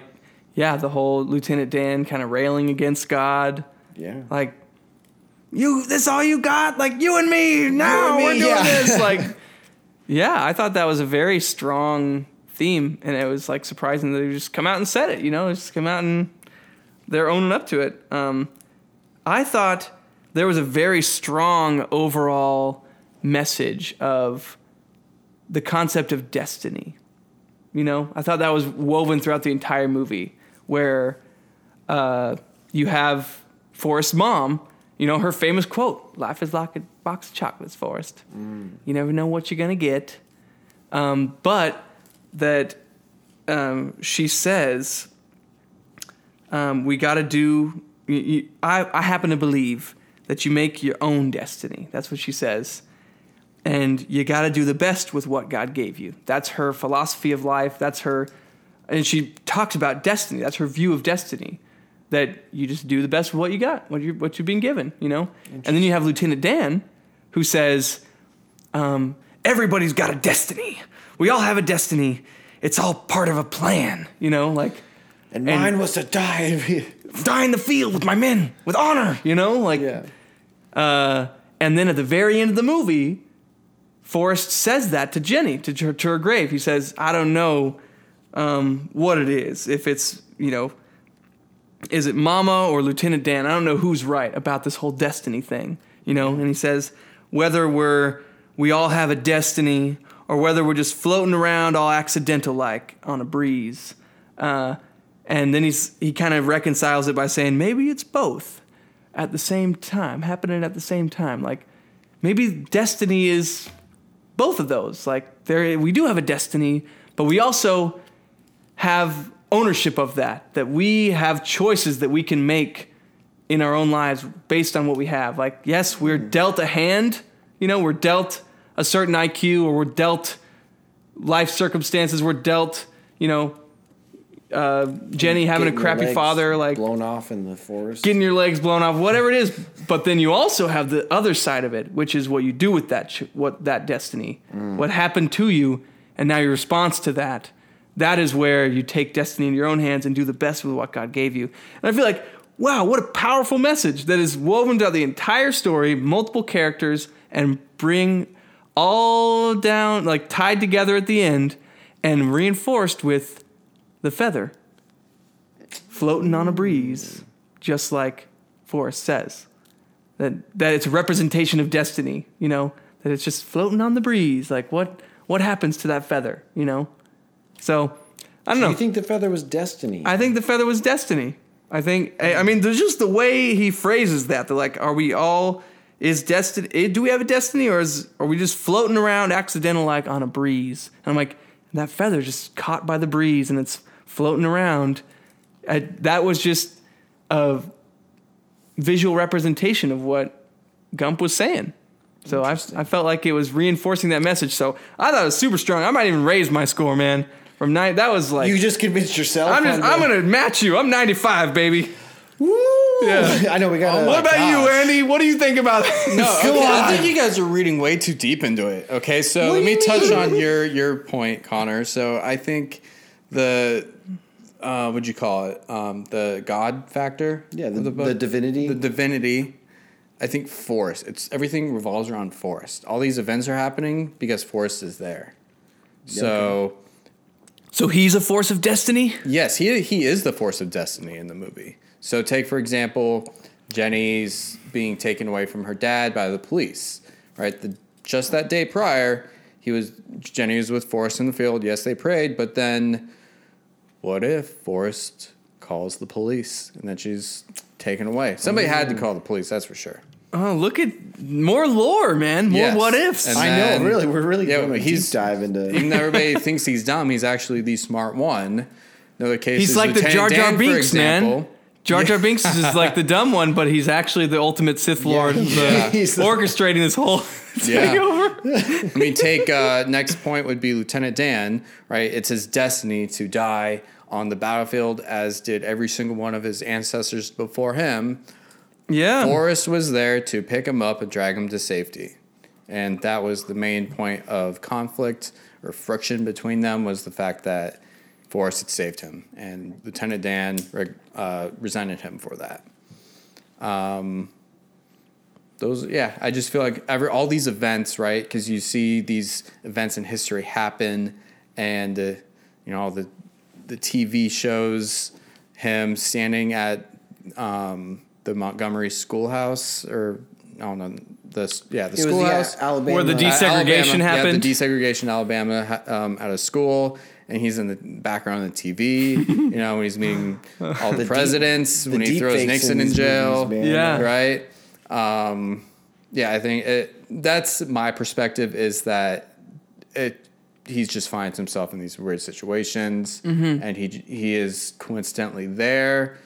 [SPEAKER 1] yeah, the whole Lieutenant Dan kind of railing against God,
[SPEAKER 3] yeah.
[SPEAKER 1] like you this all you got like you and me now we're doing
[SPEAKER 3] yeah.
[SPEAKER 1] this like yeah i thought that was a very strong theme and it was like surprising that they just come out and said it you know? Just come out and they're owning up to it. Um, i thought there was a very strong overall message of the concept of destiny you know? I thought that was woven throughout the entire movie where uh, you have Forrest's mom, you know, her famous quote Life is like a box of chocolates, Forrest. You never know what you're going to get. Um, but that um, she says, um, we got to do, you, you, I, I happen to believe that you make your own destiny. That's what she says. And you got to do the best with what God gave you. That's her philosophy of life. That's her, and she talks about destiny. That's her view of destiny that you just do the best with what you got, what you what you've been given, you know. And then you have Lieutenant Dan, who says, um, "Everybody's got a destiny. We all have a destiny. It's all part of a plan, you know. Like
[SPEAKER 3] And,
[SPEAKER 1] and-
[SPEAKER 3] mine was to die.
[SPEAKER 1] die in the field with my men with honor, you know. Like,
[SPEAKER 3] yeah.
[SPEAKER 1] uh, and then at the very end of the movie, Forrest says that to Jenny, to her, to her grave. He says, I don't know um, what it is. If it's, you know, is it Mama or Lieutenant Dan? I don't know who's right about this whole destiny thing, you know? And he says, whether we're, we all have a destiny or whether we're just floating around all accidental like on a breeze. Uh, and then he's, he kind of reconciles it by saying, maybe it's both at the same time, happening at the same time. Like maybe destiny is both of those. Like there, we do have a destiny, but we also have ownership of that. That we have choices that we can make in our own lives based on what we have. Like yes, we're dealt a hand. You know, we're dealt a certain IQ, or we're dealt life circumstances. We're dealt, you know, uh, Jenny having a crappy
[SPEAKER 3] legs
[SPEAKER 1] father, like
[SPEAKER 3] blown off in the forest.
[SPEAKER 1] getting your legs blown off, whatever it is. But then you also have the other side of it, which is what you do with that, ch- what that destiny, what happened to you, and now your response to that. That is where you take destiny in your own hands and do the best with what God gave you. And I feel like, wow, what a powerful message that is woven throughout the entire story, multiple characters, and bring all down, like tied together at the end, and reinforced with the feather floating on a breeze, just like Forrest says. That that it's a representation of destiny, you know, that it's just floating on the breeze. Like what what happens to that feather, you know? So I don't
[SPEAKER 3] Do
[SPEAKER 1] know.
[SPEAKER 3] you think the feather was destiny?
[SPEAKER 1] I think the feather was destiny. I think. I, I mean, there's just the way he phrases that. They're like, are we all? Is destiny? Eh, do we have a destiny, or is are we just floating around accidental like on a breeze? And I'm like, that feather just caught by the breeze and it's floating around. I, that was just a visual representation of what Gump was saying. So I, I felt like it was reinforcing that message. So I thought it was super strong. I might even raise my score, man. From nine, that was like
[SPEAKER 3] you just convinced yourself.
[SPEAKER 1] I'm just I'm gonna match you. I'm 95, baby.
[SPEAKER 3] Woo!
[SPEAKER 1] Yeah.
[SPEAKER 3] I know we got.
[SPEAKER 1] what about you, Andy? What do you think about
[SPEAKER 2] No, okay, I think you guys are reading way too deep into it. Okay, so
[SPEAKER 3] What
[SPEAKER 2] let me
[SPEAKER 3] you
[SPEAKER 2] touch
[SPEAKER 3] mean?
[SPEAKER 2] on your your point, Connor. So I think the uh, what'd you call it? Um, the God factor.
[SPEAKER 3] Yeah, the,
[SPEAKER 2] of
[SPEAKER 3] the,
[SPEAKER 2] book?
[SPEAKER 3] divinity.
[SPEAKER 2] the divinity. I think Forrest. It's everything revolves around Forrest. All these events are happening because Forrest is there. So
[SPEAKER 1] So he's a force of destiny.
[SPEAKER 2] yes, he he is the force of destiny in the movie. So take for example, Jenny's being taken away from her dad by the police. Right, the, just that day prior, he was Jenny was with Forrest in the field. Yes, they prayed, but then what if Forrest calls the police and then she's taken away? Somebody had to mm. call the police. That's for sure.
[SPEAKER 1] Oh, look at more lore, man. More
[SPEAKER 2] Yes.
[SPEAKER 1] what ifs.
[SPEAKER 2] And
[SPEAKER 3] I
[SPEAKER 2] then-
[SPEAKER 3] know, really, we're really
[SPEAKER 2] Yeah,
[SPEAKER 3] going
[SPEAKER 2] but
[SPEAKER 3] a
[SPEAKER 2] he's-
[SPEAKER 3] deep dive into.
[SPEAKER 2] Even though everybody thinks he's dumb, he's actually the smart one. Another case
[SPEAKER 1] he's
[SPEAKER 2] is
[SPEAKER 1] like the
[SPEAKER 2] Lieutenant
[SPEAKER 1] Jar Jar
[SPEAKER 2] Dan, for
[SPEAKER 1] Binks, man.
[SPEAKER 2] example.
[SPEAKER 1] Jar Jar Binks is like the dumb one, but he's actually the ultimate Sith Lord,
[SPEAKER 3] yeah.
[SPEAKER 1] uh,
[SPEAKER 3] He's the-
[SPEAKER 1] orchestrating this whole
[SPEAKER 2] Yeah.
[SPEAKER 1] takeover.
[SPEAKER 2] I mean, take uh, next point would be Lieutenant Dan, right? It's his destiny to die on the battlefield, as did every single one of his ancestors before him.
[SPEAKER 1] Yeah.
[SPEAKER 2] Forrest was there to pick him up and drag him to safety. And that was the main point of conflict or friction between them was the fact that Forrest had saved him. And Lieutenant Dan uh, resented him for that. Um, those, yeah, I just feel like every, all these events, right? Because you see these events in history happen and, uh, you know, all the, the TV shows him standing at um, the Montgomery schoolhouse or I don't know the yeah the
[SPEAKER 3] it was the
[SPEAKER 2] schoolhouse
[SPEAKER 3] uh, Alabama.
[SPEAKER 1] Where the
[SPEAKER 2] Uh,
[SPEAKER 1] desegregation
[SPEAKER 2] Alabama,
[SPEAKER 1] happened?
[SPEAKER 2] Yeah, the desegregation Alabama ha- um, at a school, and he's in the background on the TV. you know, when he's meeting all the,
[SPEAKER 3] deep-
[SPEAKER 2] presidents,
[SPEAKER 3] the
[SPEAKER 2] when he throws Nixon
[SPEAKER 3] in
[SPEAKER 2] in jail.
[SPEAKER 3] movies.
[SPEAKER 1] Yeah.
[SPEAKER 2] right. Um, yeah, I think it, that's my perspective. Is that it? He just finds himself in these weird situations,
[SPEAKER 1] Mm-hmm.
[SPEAKER 2] and he he is coincidentally there,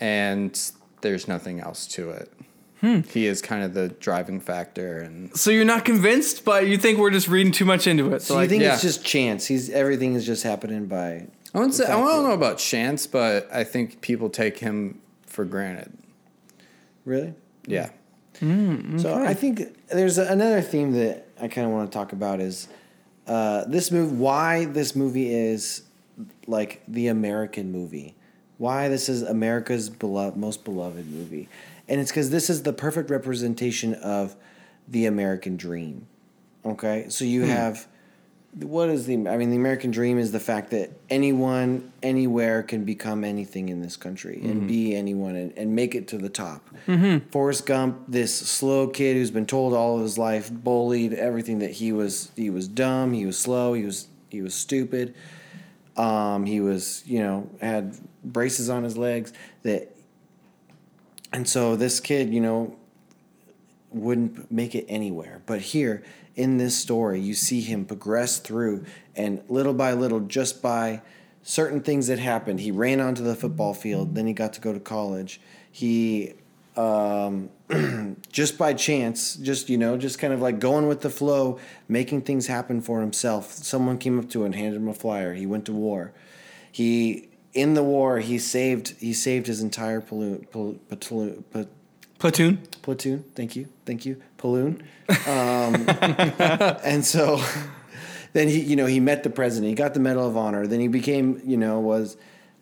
[SPEAKER 2] and there's nothing else to it.
[SPEAKER 1] Hmm.
[SPEAKER 2] He is kind of the driving factor, and
[SPEAKER 1] So you're not convinced, but you think we're just reading too much into it. So,
[SPEAKER 3] So you think
[SPEAKER 2] yeah.
[SPEAKER 3] it's just chance? He's everything is just happening by.
[SPEAKER 2] I wouldn't say I don't know about chance, but I think people take him for granted.
[SPEAKER 3] Really?
[SPEAKER 2] Yeah.
[SPEAKER 3] So I think there's another theme that I kind of want to talk about is uh, this movie. Why this movie is like the American movie. Why this is America's beloved, most beloved movie, and it's because this is the perfect representation of the American dream. Okay, so you hmm. have what is the? I mean, the American dream is the fact that anyone, anywhere, can become anything in this country and mm-hmm. be anyone and, and make it to the top. Mm-hmm. Forrest Gump, this slow kid who's been told all of his life, bullied, everything that he was, he was dumb, he was slow, he was, he was stupid. Um, he was, you know, had braces on his legs that, and so this kid, you know, wouldn't make it anywhere. But here in this story, you see him progress through, and little by little, just by certain things that happened, he ran onto the football field. Then he got to go to college. He, um, just by chance, just you know, just kind of like going with the flow, making things happen for himself. Someone came up to him and handed him a flyer. He went to war. He in the war, he saved he saved his entire platoon. platoon,
[SPEAKER 1] platoon.
[SPEAKER 3] platoon. Thank you, thank you, Paloon. Um, and so then he, you know, he met the president. He got the Medal of Honor. Then he became, you know, was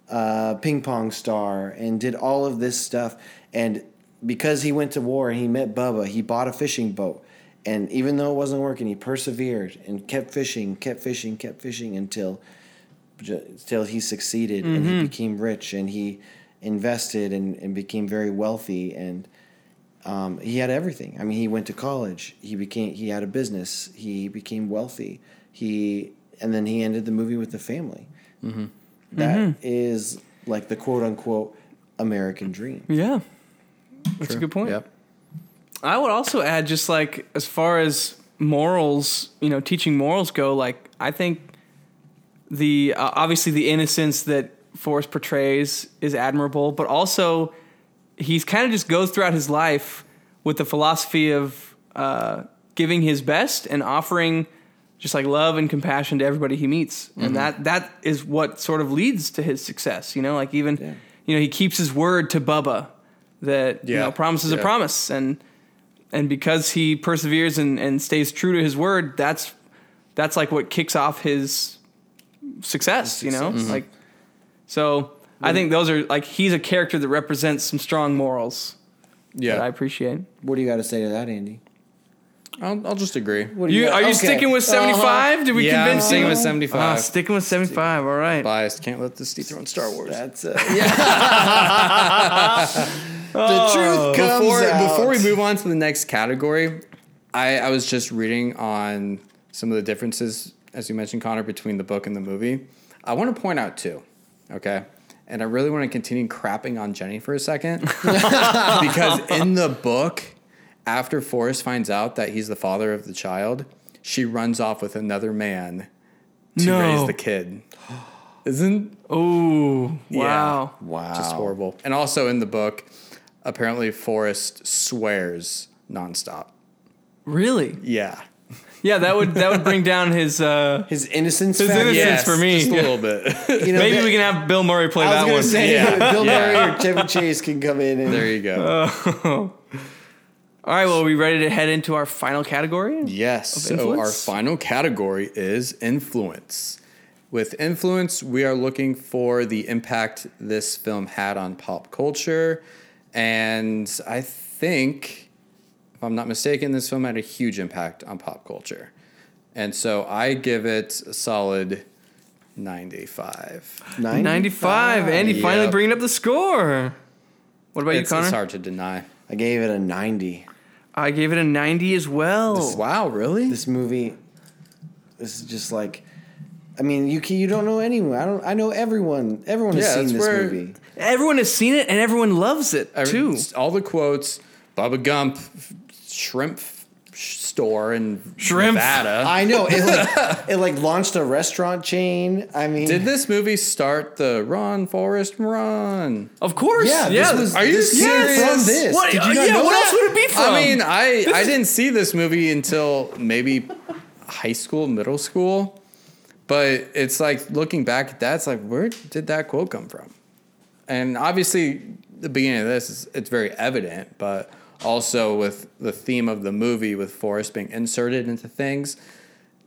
[SPEAKER 3] a ping pong star and did all of this stuff. And because he went to war and he met Bubba, he bought a fishing boat. And even though it wasn't working, he persevered and kept fishing, kept fishing, kept fishing until until he succeeded and he mm-hmm. became rich and he invested and, and became very wealthy and um, he had everything. I mean, he went to college. He became he had a business. He became wealthy. He and then he ended the movie with the family. Mm-hmm. That mm-hmm. is like the quote unquote American dream.
[SPEAKER 1] Yeah. That's a good point.
[SPEAKER 2] Yep.
[SPEAKER 1] I would also add just like as far as morals, you know, teaching morals go, like I think the uh, obviously the innocence that Forrest portrays is admirable, but also he's kind of just goes throughout his life with the philosophy of uh, giving his best and offering just like love and compassion to everybody he meets, and that that is what sort of leads to his success. You know, like even
[SPEAKER 3] Yeah.
[SPEAKER 1] you know he keeps his word to Bubba that you know promises a
[SPEAKER 2] Yeah.
[SPEAKER 1] promise and and because he perseveres and, and stays true to his word that's that's like what kicks off his success you know
[SPEAKER 2] Mm-hmm.
[SPEAKER 1] like so i think those are like he's a character that represents some strong morals that i appreciate
[SPEAKER 3] What do you got to say to that, Andy?
[SPEAKER 2] I'll, I'll just agree.
[SPEAKER 3] What do
[SPEAKER 1] you,
[SPEAKER 3] got-
[SPEAKER 1] are you
[SPEAKER 3] okay.
[SPEAKER 1] sticking with 75 did we
[SPEAKER 2] Yeah, I'm sticking
[SPEAKER 1] you
[SPEAKER 2] with 75.
[SPEAKER 1] Ah, sticking with 75 all right
[SPEAKER 2] Biased. Can't let this dethrone Star Wars.
[SPEAKER 3] That's uh, yeah. the truth comes
[SPEAKER 2] before
[SPEAKER 3] out.
[SPEAKER 2] before we move on to the next category, I, I was just reading on some of the differences, as you mentioned, Connor, between the book and the movie. I want to point out two, okay? And I really want to continue crapping on Jenny for a second. because in the book, after Forrest finds out that he's the father of the child, she runs off with another man to
[SPEAKER 1] No.
[SPEAKER 2] raise the kid. Isn't
[SPEAKER 1] oh
[SPEAKER 2] Yeah.
[SPEAKER 1] wow
[SPEAKER 3] wow,
[SPEAKER 2] just horrible. And also in the book, apparently Forrest swears nonstop.
[SPEAKER 1] really
[SPEAKER 2] Yeah.
[SPEAKER 1] Yeah that would that would bring down his uh
[SPEAKER 3] His innocence.
[SPEAKER 1] His
[SPEAKER 3] factor.
[SPEAKER 1] innocence for me.
[SPEAKER 2] Just a little bit.
[SPEAKER 3] You know,
[SPEAKER 1] maybe
[SPEAKER 3] that-
[SPEAKER 1] we can have bill murray play
[SPEAKER 3] I was
[SPEAKER 1] that
[SPEAKER 3] gonna
[SPEAKER 1] one
[SPEAKER 3] say
[SPEAKER 2] Yeah.
[SPEAKER 3] Bill
[SPEAKER 2] Yeah.
[SPEAKER 3] Murray or Chevy Chase can come in and
[SPEAKER 2] there you go.
[SPEAKER 1] all right well are we ready to head into our final category
[SPEAKER 2] yes. So our
[SPEAKER 1] influence?
[SPEAKER 2] final category is influence. With influence, we are looking for the impact this film had on pop culture. And I think, if I'm not mistaken, this film had a huge impact on pop culture. And so I give it a solid 95.
[SPEAKER 1] 95. Andy finally bringing up the score. What about
[SPEAKER 2] It's,
[SPEAKER 1] you, Connor?
[SPEAKER 2] it's hard to deny.
[SPEAKER 3] I gave it a ninety.
[SPEAKER 1] I gave it a 90 as well.
[SPEAKER 2] Wow, really?
[SPEAKER 3] This movie, this is just like, I mean, you can, you don't know anyone. I don't. I know everyone. Everyone has
[SPEAKER 2] Yeah,
[SPEAKER 3] seen this
[SPEAKER 2] where-
[SPEAKER 3] movie.
[SPEAKER 1] Everyone has seen it and everyone loves it
[SPEAKER 2] Every-
[SPEAKER 1] too.
[SPEAKER 2] All the quotes, Bubba Gump, shrimp store in
[SPEAKER 1] Shrimp.
[SPEAKER 2] Nevada.
[SPEAKER 3] I know it like it like launched a restaurant chain. I mean,
[SPEAKER 2] Did this movie start the Run, Forrest, Run?
[SPEAKER 1] Of course.
[SPEAKER 3] Yeah,
[SPEAKER 1] Yeah.
[SPEAKER 3] this was.
[SPEAKER 2] Are you
[SPEAKER 3] this
[SPEAKER 2] serious?
[SPEAKER 3] From this,
[SPEAKER 1] What,
[SPEAKER 3] did you
[SPEAKER 1] uh,
[SPEAKER 3] not
[SPEAKER 1] yeah,
[SPEAKER 3] know
[SPEAKER 1] what
[SPEAKER 3] that?
[SPEAKER 1] else would it be from?
[SPEAKER 2] I mean, I, I didn't see this movie until maybe high school, middle school. But it's like looking back at that, it's like, where did that quote come from? And obviously, the beginning of this is it's very evident, but also with the theme of the movie with Forrest being inserted into things,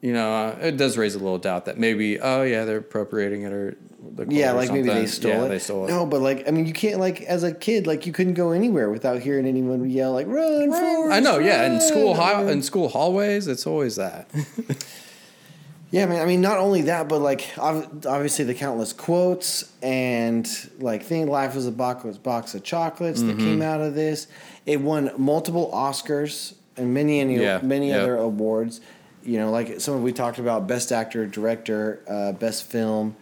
[SPEAKER 2] you know, uh, it does raise a little doubt that maybe, oh yeah, they're appropriating it or the
[SPEAKER 3] Yeah,
[SPEAKER 2] or
[SPEAKER 3] like maybe they stole
[SPEAKER 2] yeah,
[SPEAKER 3] it.
[SPEAKER 2] they stole it.
[SPEAKER 3] No, but like I mean, you can't like as a kid, like you couldn't go anywhere without hearing anyone yell like "Run, Forrest,
[SPEAKER 2] I know, yeah, in school hall, in school hallways, it's always that.
[SPEAKER 3] Yeah, man. I mean, not only that, but like obviously the countless quotes and like "Thing Life was a box, box of chocolates" that
[SPEAKER 2] Mm-hmm.
[SPEAKER 3] came out of this. It won multiple Oscars and many any
[SPEAKER 2] Yeah,
[SPEAKER 3] many
[SPEAKER 2] yeah.
[SPEAKER 3] other awards. You know, like some of we talked about best actor, director, uh, best film,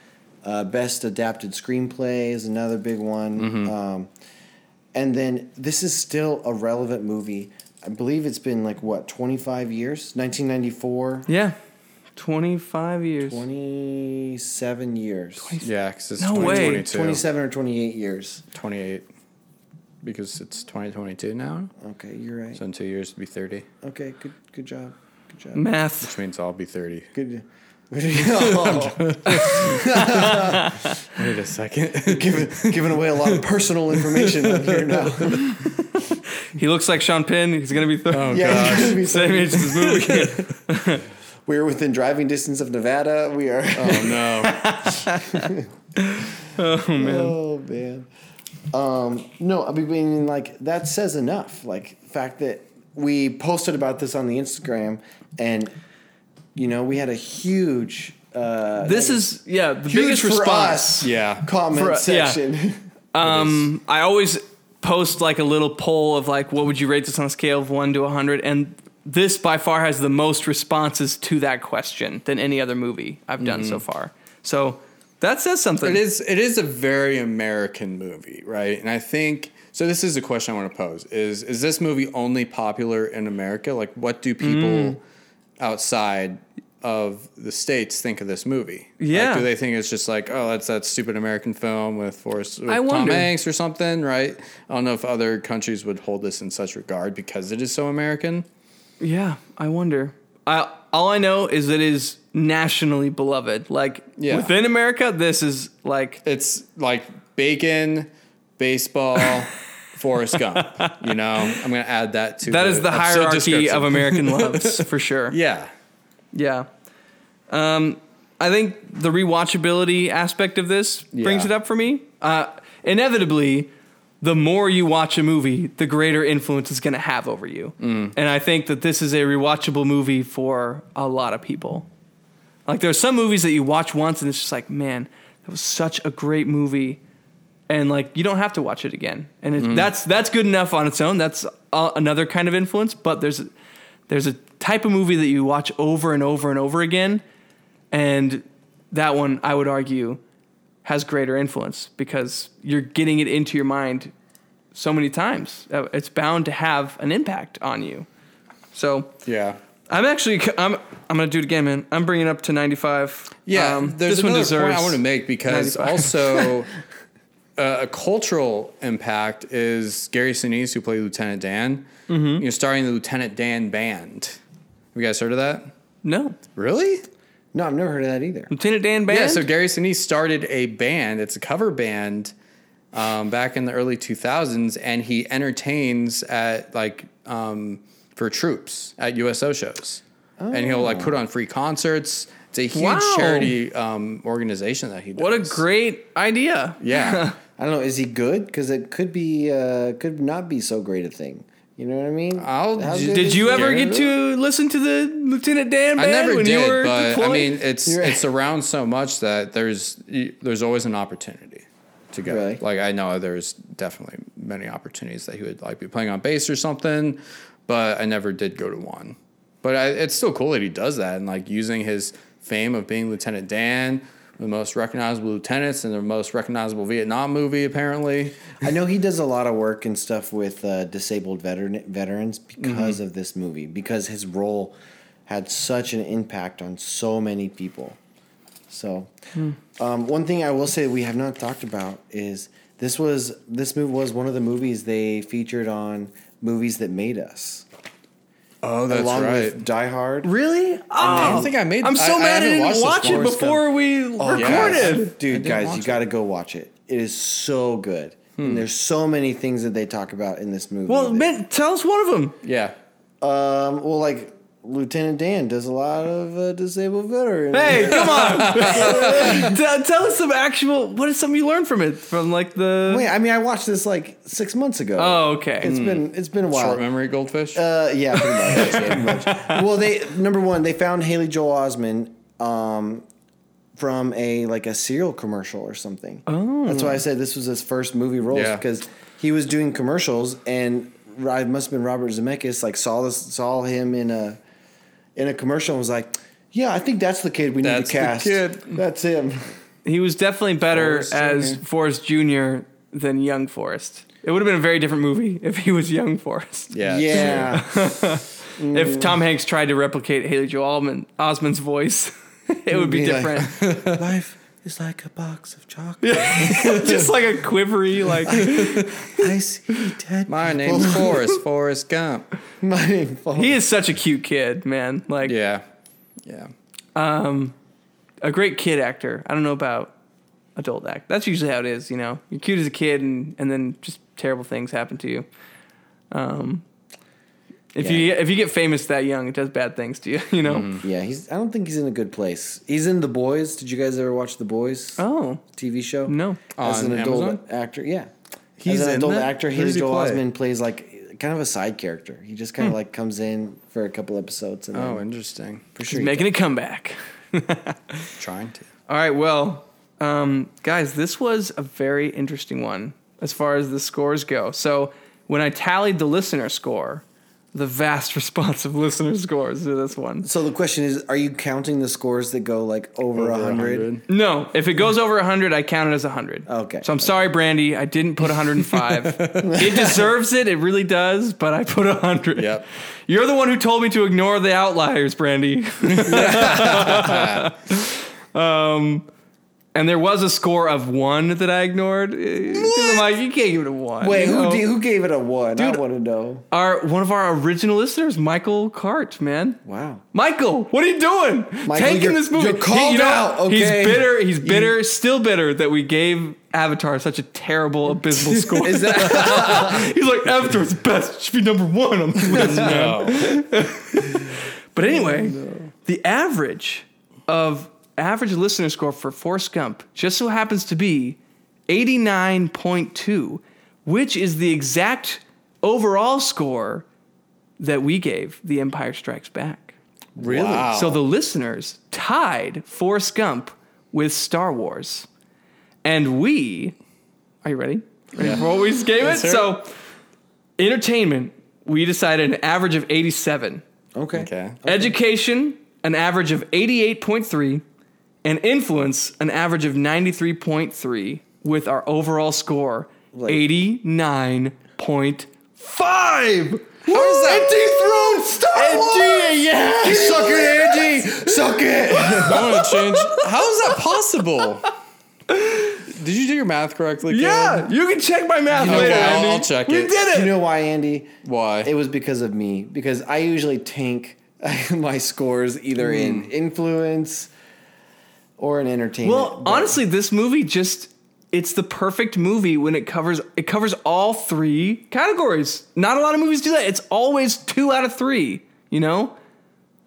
[SPEAKER 3] uh, best adapted screenplay is another big one.
[SPEAKER 2] Mm-hmm.
[SPEAKER 3] Um, and then this is still a relevant movie. I believe it's been like what twenty five years, nineteen ninety four.
[SPEAKER 1] yeah. 25 years.
[SPEAKER 3] 27 years.
[SPEAKER 2] Yeah, because it's
[SPEAKER 1] No way.
[SPEAKER 2] 2022.
[SPEAKER 3] 27 or 28 years.
[SPEAKER 2] 28. Because it's 2022 now.
[SPEAKER 3] Okay, you're right.
[SPEAKER 2] So in two years, it'll be 30.
[SPEAKER 3] Okay, good good job. Good job.
[SPEAKER 1] Math.
[SPEAKER 2] Which means I'll be 30.
[SPEAKER 3] Good. Oh,
[SPEAKER 2] Wait a second.
[SPEAKER 3] giving, giving away a lot of personal information on here now.
[SPEAKER 1] He looks like Sean Penn. He's going to be 30.
[SPEAKER 2] oh,
[SPEAKER 3] yeah,
[SPEAKER 2] God.
[SPEAKER 3] it's gonna
[SPEAKER 1] same age as this movie.
[SPEAKER 3] We're within driving distance of Nevada. We are.
[SPEAKER 2] Oh, no.
[SPEAKER 1] oh, man.
[SPEAKER 3] Oh man. Um, no, I mean, like that says enough. Like the fact that we posted about this on the Instagram, and you know we had a huge. Uh,
[SPEAKER 1] This is, yeah, the biggest response.
[SPEAKER 2] Yeah.
[SPEAKER 3] comment
[SPEAKER 1] For- yeah.
[SPEAKER 3] section.
[SPEAKER 1] Um, I always post like a little poll of like, what would you rate this on a scale of one to a hundred? And this by far has the most responses to that question than any other movie I've done so mm-hmm. far. So that says something.
[SPEAKER 2] It is it is a very American movie, right? And I think so this is a question I want to pose. Is is this movie only popular in America? Like what do people mm. outside of the states think of this movie?
[SPEAKER 1] Yeah.
[SPEAKER 2] Like, do they think it's just like, oh, that's that stupid American film with Forrest with
[SPEAKER 1] I
[SPEAKER 2] Tom
[SPEAKER 1] wonder.
[SPEAKER 2] Hanks or something, right? I don't know if other countries would hold this in such regard because it is so American.
[SPEAKER 1] Yeah, I wonder. I all I know is it is nationally beloved. Like
[SPEAKER 2] Yeah.
[SPEAKER 1] within America, this is like
[SPEAKER 2] It's like bacon, baseball, Forrest Gump. You know, I'm gonna add that to
[SPEAKER 1] that is the hierarchy of American loves for sure.
[SPEAKER 2] Yeah,
[SPEAKER 1] Yeah. Um, I think the rewatchability aspect of this brings it up for me. Uh, inevitably, the more you watch a movie, the greater influence it's going to have over you.
[SPEAKER 2] Mm.
[SPEAKER 1] And I think that this is a rewatchable movie for a lot of people. Like there are some movies that you watch once and it's just like, man, that was such a great movie, and like you don't have to watch it again. And
[SPEAKER 2] Mm.
[SPEAKER 1] that's that's good enough on its own. That's uh, another kind of influence. But there's there's a type of movie that you watch over and over and over again, and that one I would argue has greater influence because you're getting it into your mind so many times. Uh, It's bound to have an impact on you. So
[SPEAKER 2] yeah.
[SPEAKER 1] I'm actually I'm I'm gonna do it again, man. I'm bringing it up to 95.
[SPEAKER 2] Yeah,
[SPEAKER 1] Um,
[SPEAKER 2] there's
[SPEAKER 1] this one
[SPEAKER 2] another
[SPEAKER 1] deserves.
[SPEAKER 2] point I want to make because
[SPEAKER 1] 95.
[SPEAKER 2] also uh, a cultural impact is Gary Sinise, who played Lieutenant Dan.
[SPEAKER 1] Mm-hmm.
[SPEAKER 2] You know, starring the Lieutenant Dan Band. Have you guys heard of that?
[SPEAKER 1] No,
[SPEAKER 2] Really?
[SPEAKER 3] No, I've never heard of that either.
[SPEAKER 1] Lieutenant Dan Band.
[SPEAKER 2] Yeah. So Gary Sinise started a band. It's a cover band um, back in the early 2000s, and he entertains at like um, for troops at USO shows, and he'll like put on free concerts. It's a huge
[SPEAKER 1] Wow.
[SPEAKER 2] charity um, organization that he does.
[SPEAKER 1] what a great idea.
[SPEAKER 2] yeah.
[SPEAKER 3] I don't know. Is he good? Because it could be, uh, could not be so great a thing. You know what I mean?
[SPEAKER 2] I'll- Did
[SPEAKER 3] good
[SPEAKER 1] Did
[SPEAKER 3] is
[SPEAKER 1] you ever get to listen to the Lieutenant Dan
[SPEAKER 2] I
[SPEAKER 1] Band
[SPEAKER 2] never
[SPEAKER 1] when
[SPEAKER 2] did,
[SPEAKER 1] you were
[SPEAKER 2] but I mean, it's
[SPEAKER 3] right.
[SPEAKER 2] it's around so much that there's there's always an opportunity to go.
[SPEAKER 3] Really?
[SPEAKER 2] Like I know there's definitely many opportunities that he would like be playing on bass or something, but I never did go to one. But I, it's still cool that he does that and like using his fame of being Lieutenant Dan, the most recognizable lieutenants in the most recognizable Vietnam movie, apparently.
[SPEAKER 3] I know he does a lot of work and stuff with uh, disabled veteran veterans because of this movie. Because his role had such an impact on so many people. So, um, one thing I will say we have not talked about is this was this movie was one of the movies they featured on movies that made us,
[SPEAKER 2] Oh, that's
[SPEAKER 3] along
[SPEAKER 2] right.
[SPEAKER 3] with Die Hard.
[SPEAKER 1] Really? Oh,
[SPEAKER 2] I don't think I made-
[SPEAKER 1] I'm so
[SPEAKER 2] I- I
[SPEAKER 1] mad I,
[SPEAKER 2] haven't
[SPEAKER 1] didn't
[SPEAKER 2] watched
[SPEAKER 1] watch it
[SPEAKER 2] Forrest
[SPEAKER 1] before we recorded.
[SPEAKER 2] yes.
[SPEAKER 3] Dude, guys, you got to go watch it. It is so good. And there's so many things that they talk about in this movie.
[SPEAKER 1] Well, man, tell us one of them.
[SPEAKER 2] Yeah.
[SPEAKER 3] Um, well, like Lieutenant Dan does a lot of uh, disabled veterans.
[SPEAKER 1] Hey, come on. tell, tell us some actual. What is something you learned from it? From like the.
[SPEAKER 3] Wait, I mean, I watched this like six months ago.
[SPEAKER 1] Oh, okay.
[SPEAKER 3] It's been it's been a while.
[SPEAKER 2] Short memory goldfish.
[SPEAKER 3] Uh, yeah, pretty much. pretty much. Well, they number one, they found Haley Joel Osment um, from a like a cereal commercial or something. Oh, that's why I said this was his first movie role
[SPEAKER 2] Yeah.
[SPEAKER 3] because he was doing commercials and I must have been Robert Zemeckis like saw this saw him in a in a commercial and was like, yeah, I think that's the kid we need
[SPEAKER 2] That's
[SPEAKER 3] to
[SPEAKER 2] the
[SPEAKER 3] cast.
[SPEAKER 2] kid.
[SPEAKER 3] That's him.
[SPEAKER 1] He was definitely better
[SPEAKER 2] Forrest
[SPEAKER 1] as
[SPEAKER 2] Jr.
[SPEAKER 1] Forrest Jr. than young Forrest. It would have been a very different movie if he was young Forrest.
[SPEAKER 2] yeah.
[SPEAKER 3] yeah.
[SPEAKER 1] If mm. Tom Hanks tried to replicate Haley Joel Osment, Osment's voice, it would be
[SPEAKER 3] Be like-
[SPEAKER 1] different.
[SPEAKER 3] Life is like a box of chocolate.
[SPEAKER 1] Just like a quivery, like
[SPEAKER 3] I see dead.
[SPEAKER 2] My name's Forrest, Forrest Gump.
[SPEAKER 3] My name. Falls.
[SPEAKER 1] he is such a cute kid, man. Like
[SPEAKER 2] Yeah. Yeah.
[SPEAKER 1] um, a great kid actor. I don't know about adult act. That's usually how it is, you know. You're cute as a kid, and and then just terrible things happen to you. Um, if you if you get famous that young, it does bad things to you, you know.
[SPEAKER 3] Yeah, he's. I don't think he's in a good place. He's in The Boys. Did you guys ever watch The Boys
[SPEAKER 1] Oh
[SPEAKER 3] TV show?
[SPEAKER 1] no,
[SPEAKER 3] As
[SPEAKER 2] On
[SPEAKER 3] an adult
[SPEAKER 2] Amazon?
[SPEAKER 3] actor, yeah.
[SPEAKER 2] He's
[SPEAKER 3] As an
[SPEAKER 2] in
[SPEAKER 3] adult
[SPEAKER 2] that?
[SPEAKER 3] actor,
[SPEAKER 2] Who
[SPEAKER 3] Haley
[SPEAKER 2] does he
[SPEAKER 3] Joel
[SPEAKER 2] play?
[SPEAKER 3] Osment plays like kind of a side character. He just kind of like comes in for a couple episodes and then
[SPEAKER 2] Oh, interesting.
[SPEAKER 3] for sure. he
[SPEAKER 1] making a comeback.
[SPEAKER 2] Trying to.
[SPEAKER 1] All right, well, um, guys, this was a very interesting one. as far as the scores go. So when I tallied the listener score, the vast response of listener scores to this one.
[SPEAKER 3] So the question is, are you counting the scores that go like over a hundred?
[SPEAKER 2] 100.
[SPEAKER 1] No, if it goes over 100, I count it as 100.
[SPEAKER 3] Okay.
[SPEAKER 1] So I'm sorry, Brandy. I didn't put 105. it deserves it. It really does, but I put 100.
[SPEAKER 2] Yep.
[SPEAKER 1] You're the one who told me to ignore the outliers, Brandy. um, and there was a score of one that I ignored. Because I'm like, you can't give it a one.
[SPEAKER 3] Wait,
[SPEAKER 1] you
[SPEAKER 3] who
[SPEAKER 1] know?
[SPEAKER 3] d- who gave it a one? I want to know.
[SPEAKER 1] Our one of our original listeners, Michael Cart, man.
[SPEAKER 3] Wow.
[SPEAKER 1] Michael, what are you doing?
[SPEAKER 3] Michael,
[SPEAKER 1] Taking this movie.
[SPEAKER 3] you're
[SPEAKER 1] He-
[SPEAKER 3] called out, Okay.
[SPEAKER 1] He's bitter. He's bitter. Still bitter that we gave Avatar such a terrible, abysmal score.
[SPEAKER 3] That
[SPEAKER 1] he's like, Avatar's the best. It should be number one on the list.
[SPEAKER 2] No.
[SPEAKER 1] But anyway, oh, the average of average listener score for Forrest Gump just so happens to be 89.2, which is the exact overall score that we gave The Empire Strikes Back.
[SPEAKER 3] really?
[SPEAKER 2] Wow.
[SPEAKER 1] So the listeners tied Forrest Gump with Star Wars. And we, are you ready? Ready
[SPEAKER 2] Yeah.
[SPEAKER 1] for what we just gave it?
[SPEAKER 2] Let's
[SPEAKER 1] So, entertainment, we decided an average of 87.
[SPEAKER 3] Okay.
[SPEAKER 2] Okay.
[SPEAKER 1] Education, an average of 88.3, and influence, an average of 93.3, with our overall score
[SPEAKER 3] Like-
[SPEAKER 1] 89.5.
[SPEAKER 2] How is that?
[SPEAKER 3] Dethroned Star Wars.
[SPEAKER 1] yeah.
[SPEAKER 3] Suck it, Angie. Suck it.
[SPEAKER 2] I want to change. How is that possible? Did you do your math correctly? Caleb?
[SPEAKER 1] Yeah, you can check my math
[SPEAKER 2] You know
[SPEAKER 1] later.
[SPEAKER 2] what? I'll-
[SPEAKER 1] Andy.
[SPEAKER 2] I'll check
[SPEAKER 1] we
[SPEAKER 2] it.
[SPEAKER 1] did it.
[SPEAKER 3] you know why, Andy?
[SPEAKER 2] Why?
[SPEAKER 3] It was because of me. Because I usually tank my scores either in mm. influence or an entertainment.
[SPEAKER 1] well,
[SPEAKER 3] But-
[SPEAKER 1] honestly, this movie just it's the perfect movie when it covers it covers all three categories. Not a lot of movies do that. It's always 2 out of 3, you know?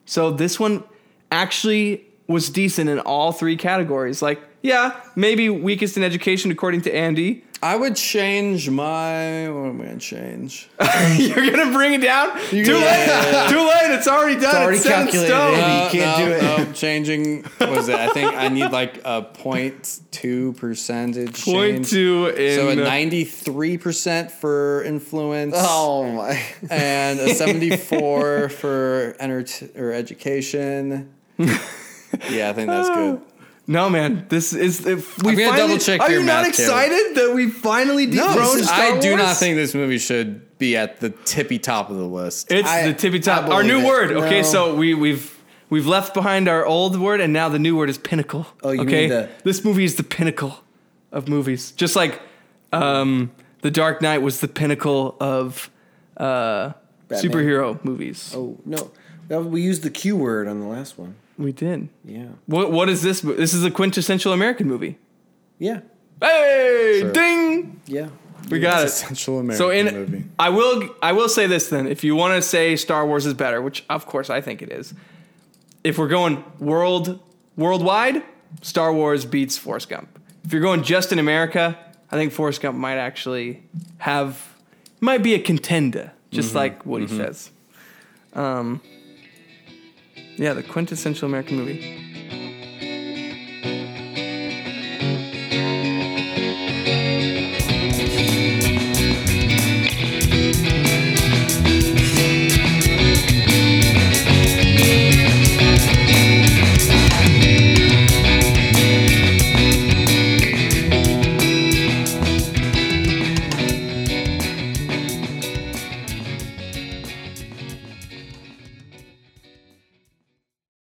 [SPEAKER 1] So this one actually was decent in all three categories. Like, yeah, maybe weakest in education according to Andy.
[SPEAKER 2] I would change my. What am I gonna change?
[SPEAKER 1] You're gonna bring it down? Too
[SPEAKER 3] gonna-
[SPEAKER 1] late. Too late. It's already done. It's,
[SPEAKER 3] already
[SPEAKER 1] set in
[SPEAKER 3] calculated,
[SPEAKER 1] stone.
[SPEAKER 3] Andy. You can't
[SPEAKER 2] no,
[SPEAKER 3] do it.
[SPEAKER 2] No, changing. What was it? I think I need like a 0.2 percentage
[SPEAKER 1] Point
[SPEAKER 2] change.
[SPEAKER 1] two in
[SPEAKER 2] So a 93 percent for influence.
[SPEAKER 3] Oh my.
[SPEAKER 2] and a 74 for enter- or education. Yeah, I think that's good.
[SPEAKER 1] No, man. This is if we
[SPEAKER 2] I'm gonna
[SPEAKER 1] finally,
[SPEAKER 2] double check
[SPEAKER 1] Are
[SPEAKER 2] your
[SPEAKER 1] you not
[SPEAKER 2] math, Caleb.
[SPEAKER 1] excited that we finally dethroned
[SPEAKER 2] This
[SPEAKER 1] Star
[SPEAKER 2] I do
[SPEAKER 1] Wars?
[SPEAKER 2] not think this movie should be at the tippy top of the list.
[SPEAKER 1] it's
[SPEAKER 3] I-
[SPEAKER 1] the tippy top. Our new
[SPEAKER 3] it.
[SPEAKER 1] word. Okay, so we we've we've left behind our old word, and now the new word is pinnacle.
[SPEAKER 3] Oh, you
[SPEAKER 1] okay?
[SPEAKER 3] mean the-
[SPEAKER 1] this movie is the pinnacle of movies, just like um, the Dark Knight was the pinnacle of uh, superhero movies.
[SPEAKER 3] Oh no. That- We used the Q word on the last one.
[SPEAKER 1] We did.
[SPEAKER 3] Yeah.
[SPEAKER 1] What what is this? This is a quintessential American movie.
[SPEAKER 3] Yeah.
[SPEAKER 1] Hey,
[SPEAKER 2] Sure.
[SPEAKER 1] ding!
[SPEAKER 3] Yeah.
[SPEAKER 1] We got it.
[SPEAKER 2] Essential American
[SPEAKER 1] So in
[SPEAKER 2] movie.
[SPEAKER 1] I will I will say this then. If you want to say Star Wars is better, which of course I think it is, if we're going world worldwide, Star Wars beats Forrest Gump. If you're going just in America, I think Forrest Gump might actually have might be a contender, just like Woody says. Um, yeah, the quintessential American movie.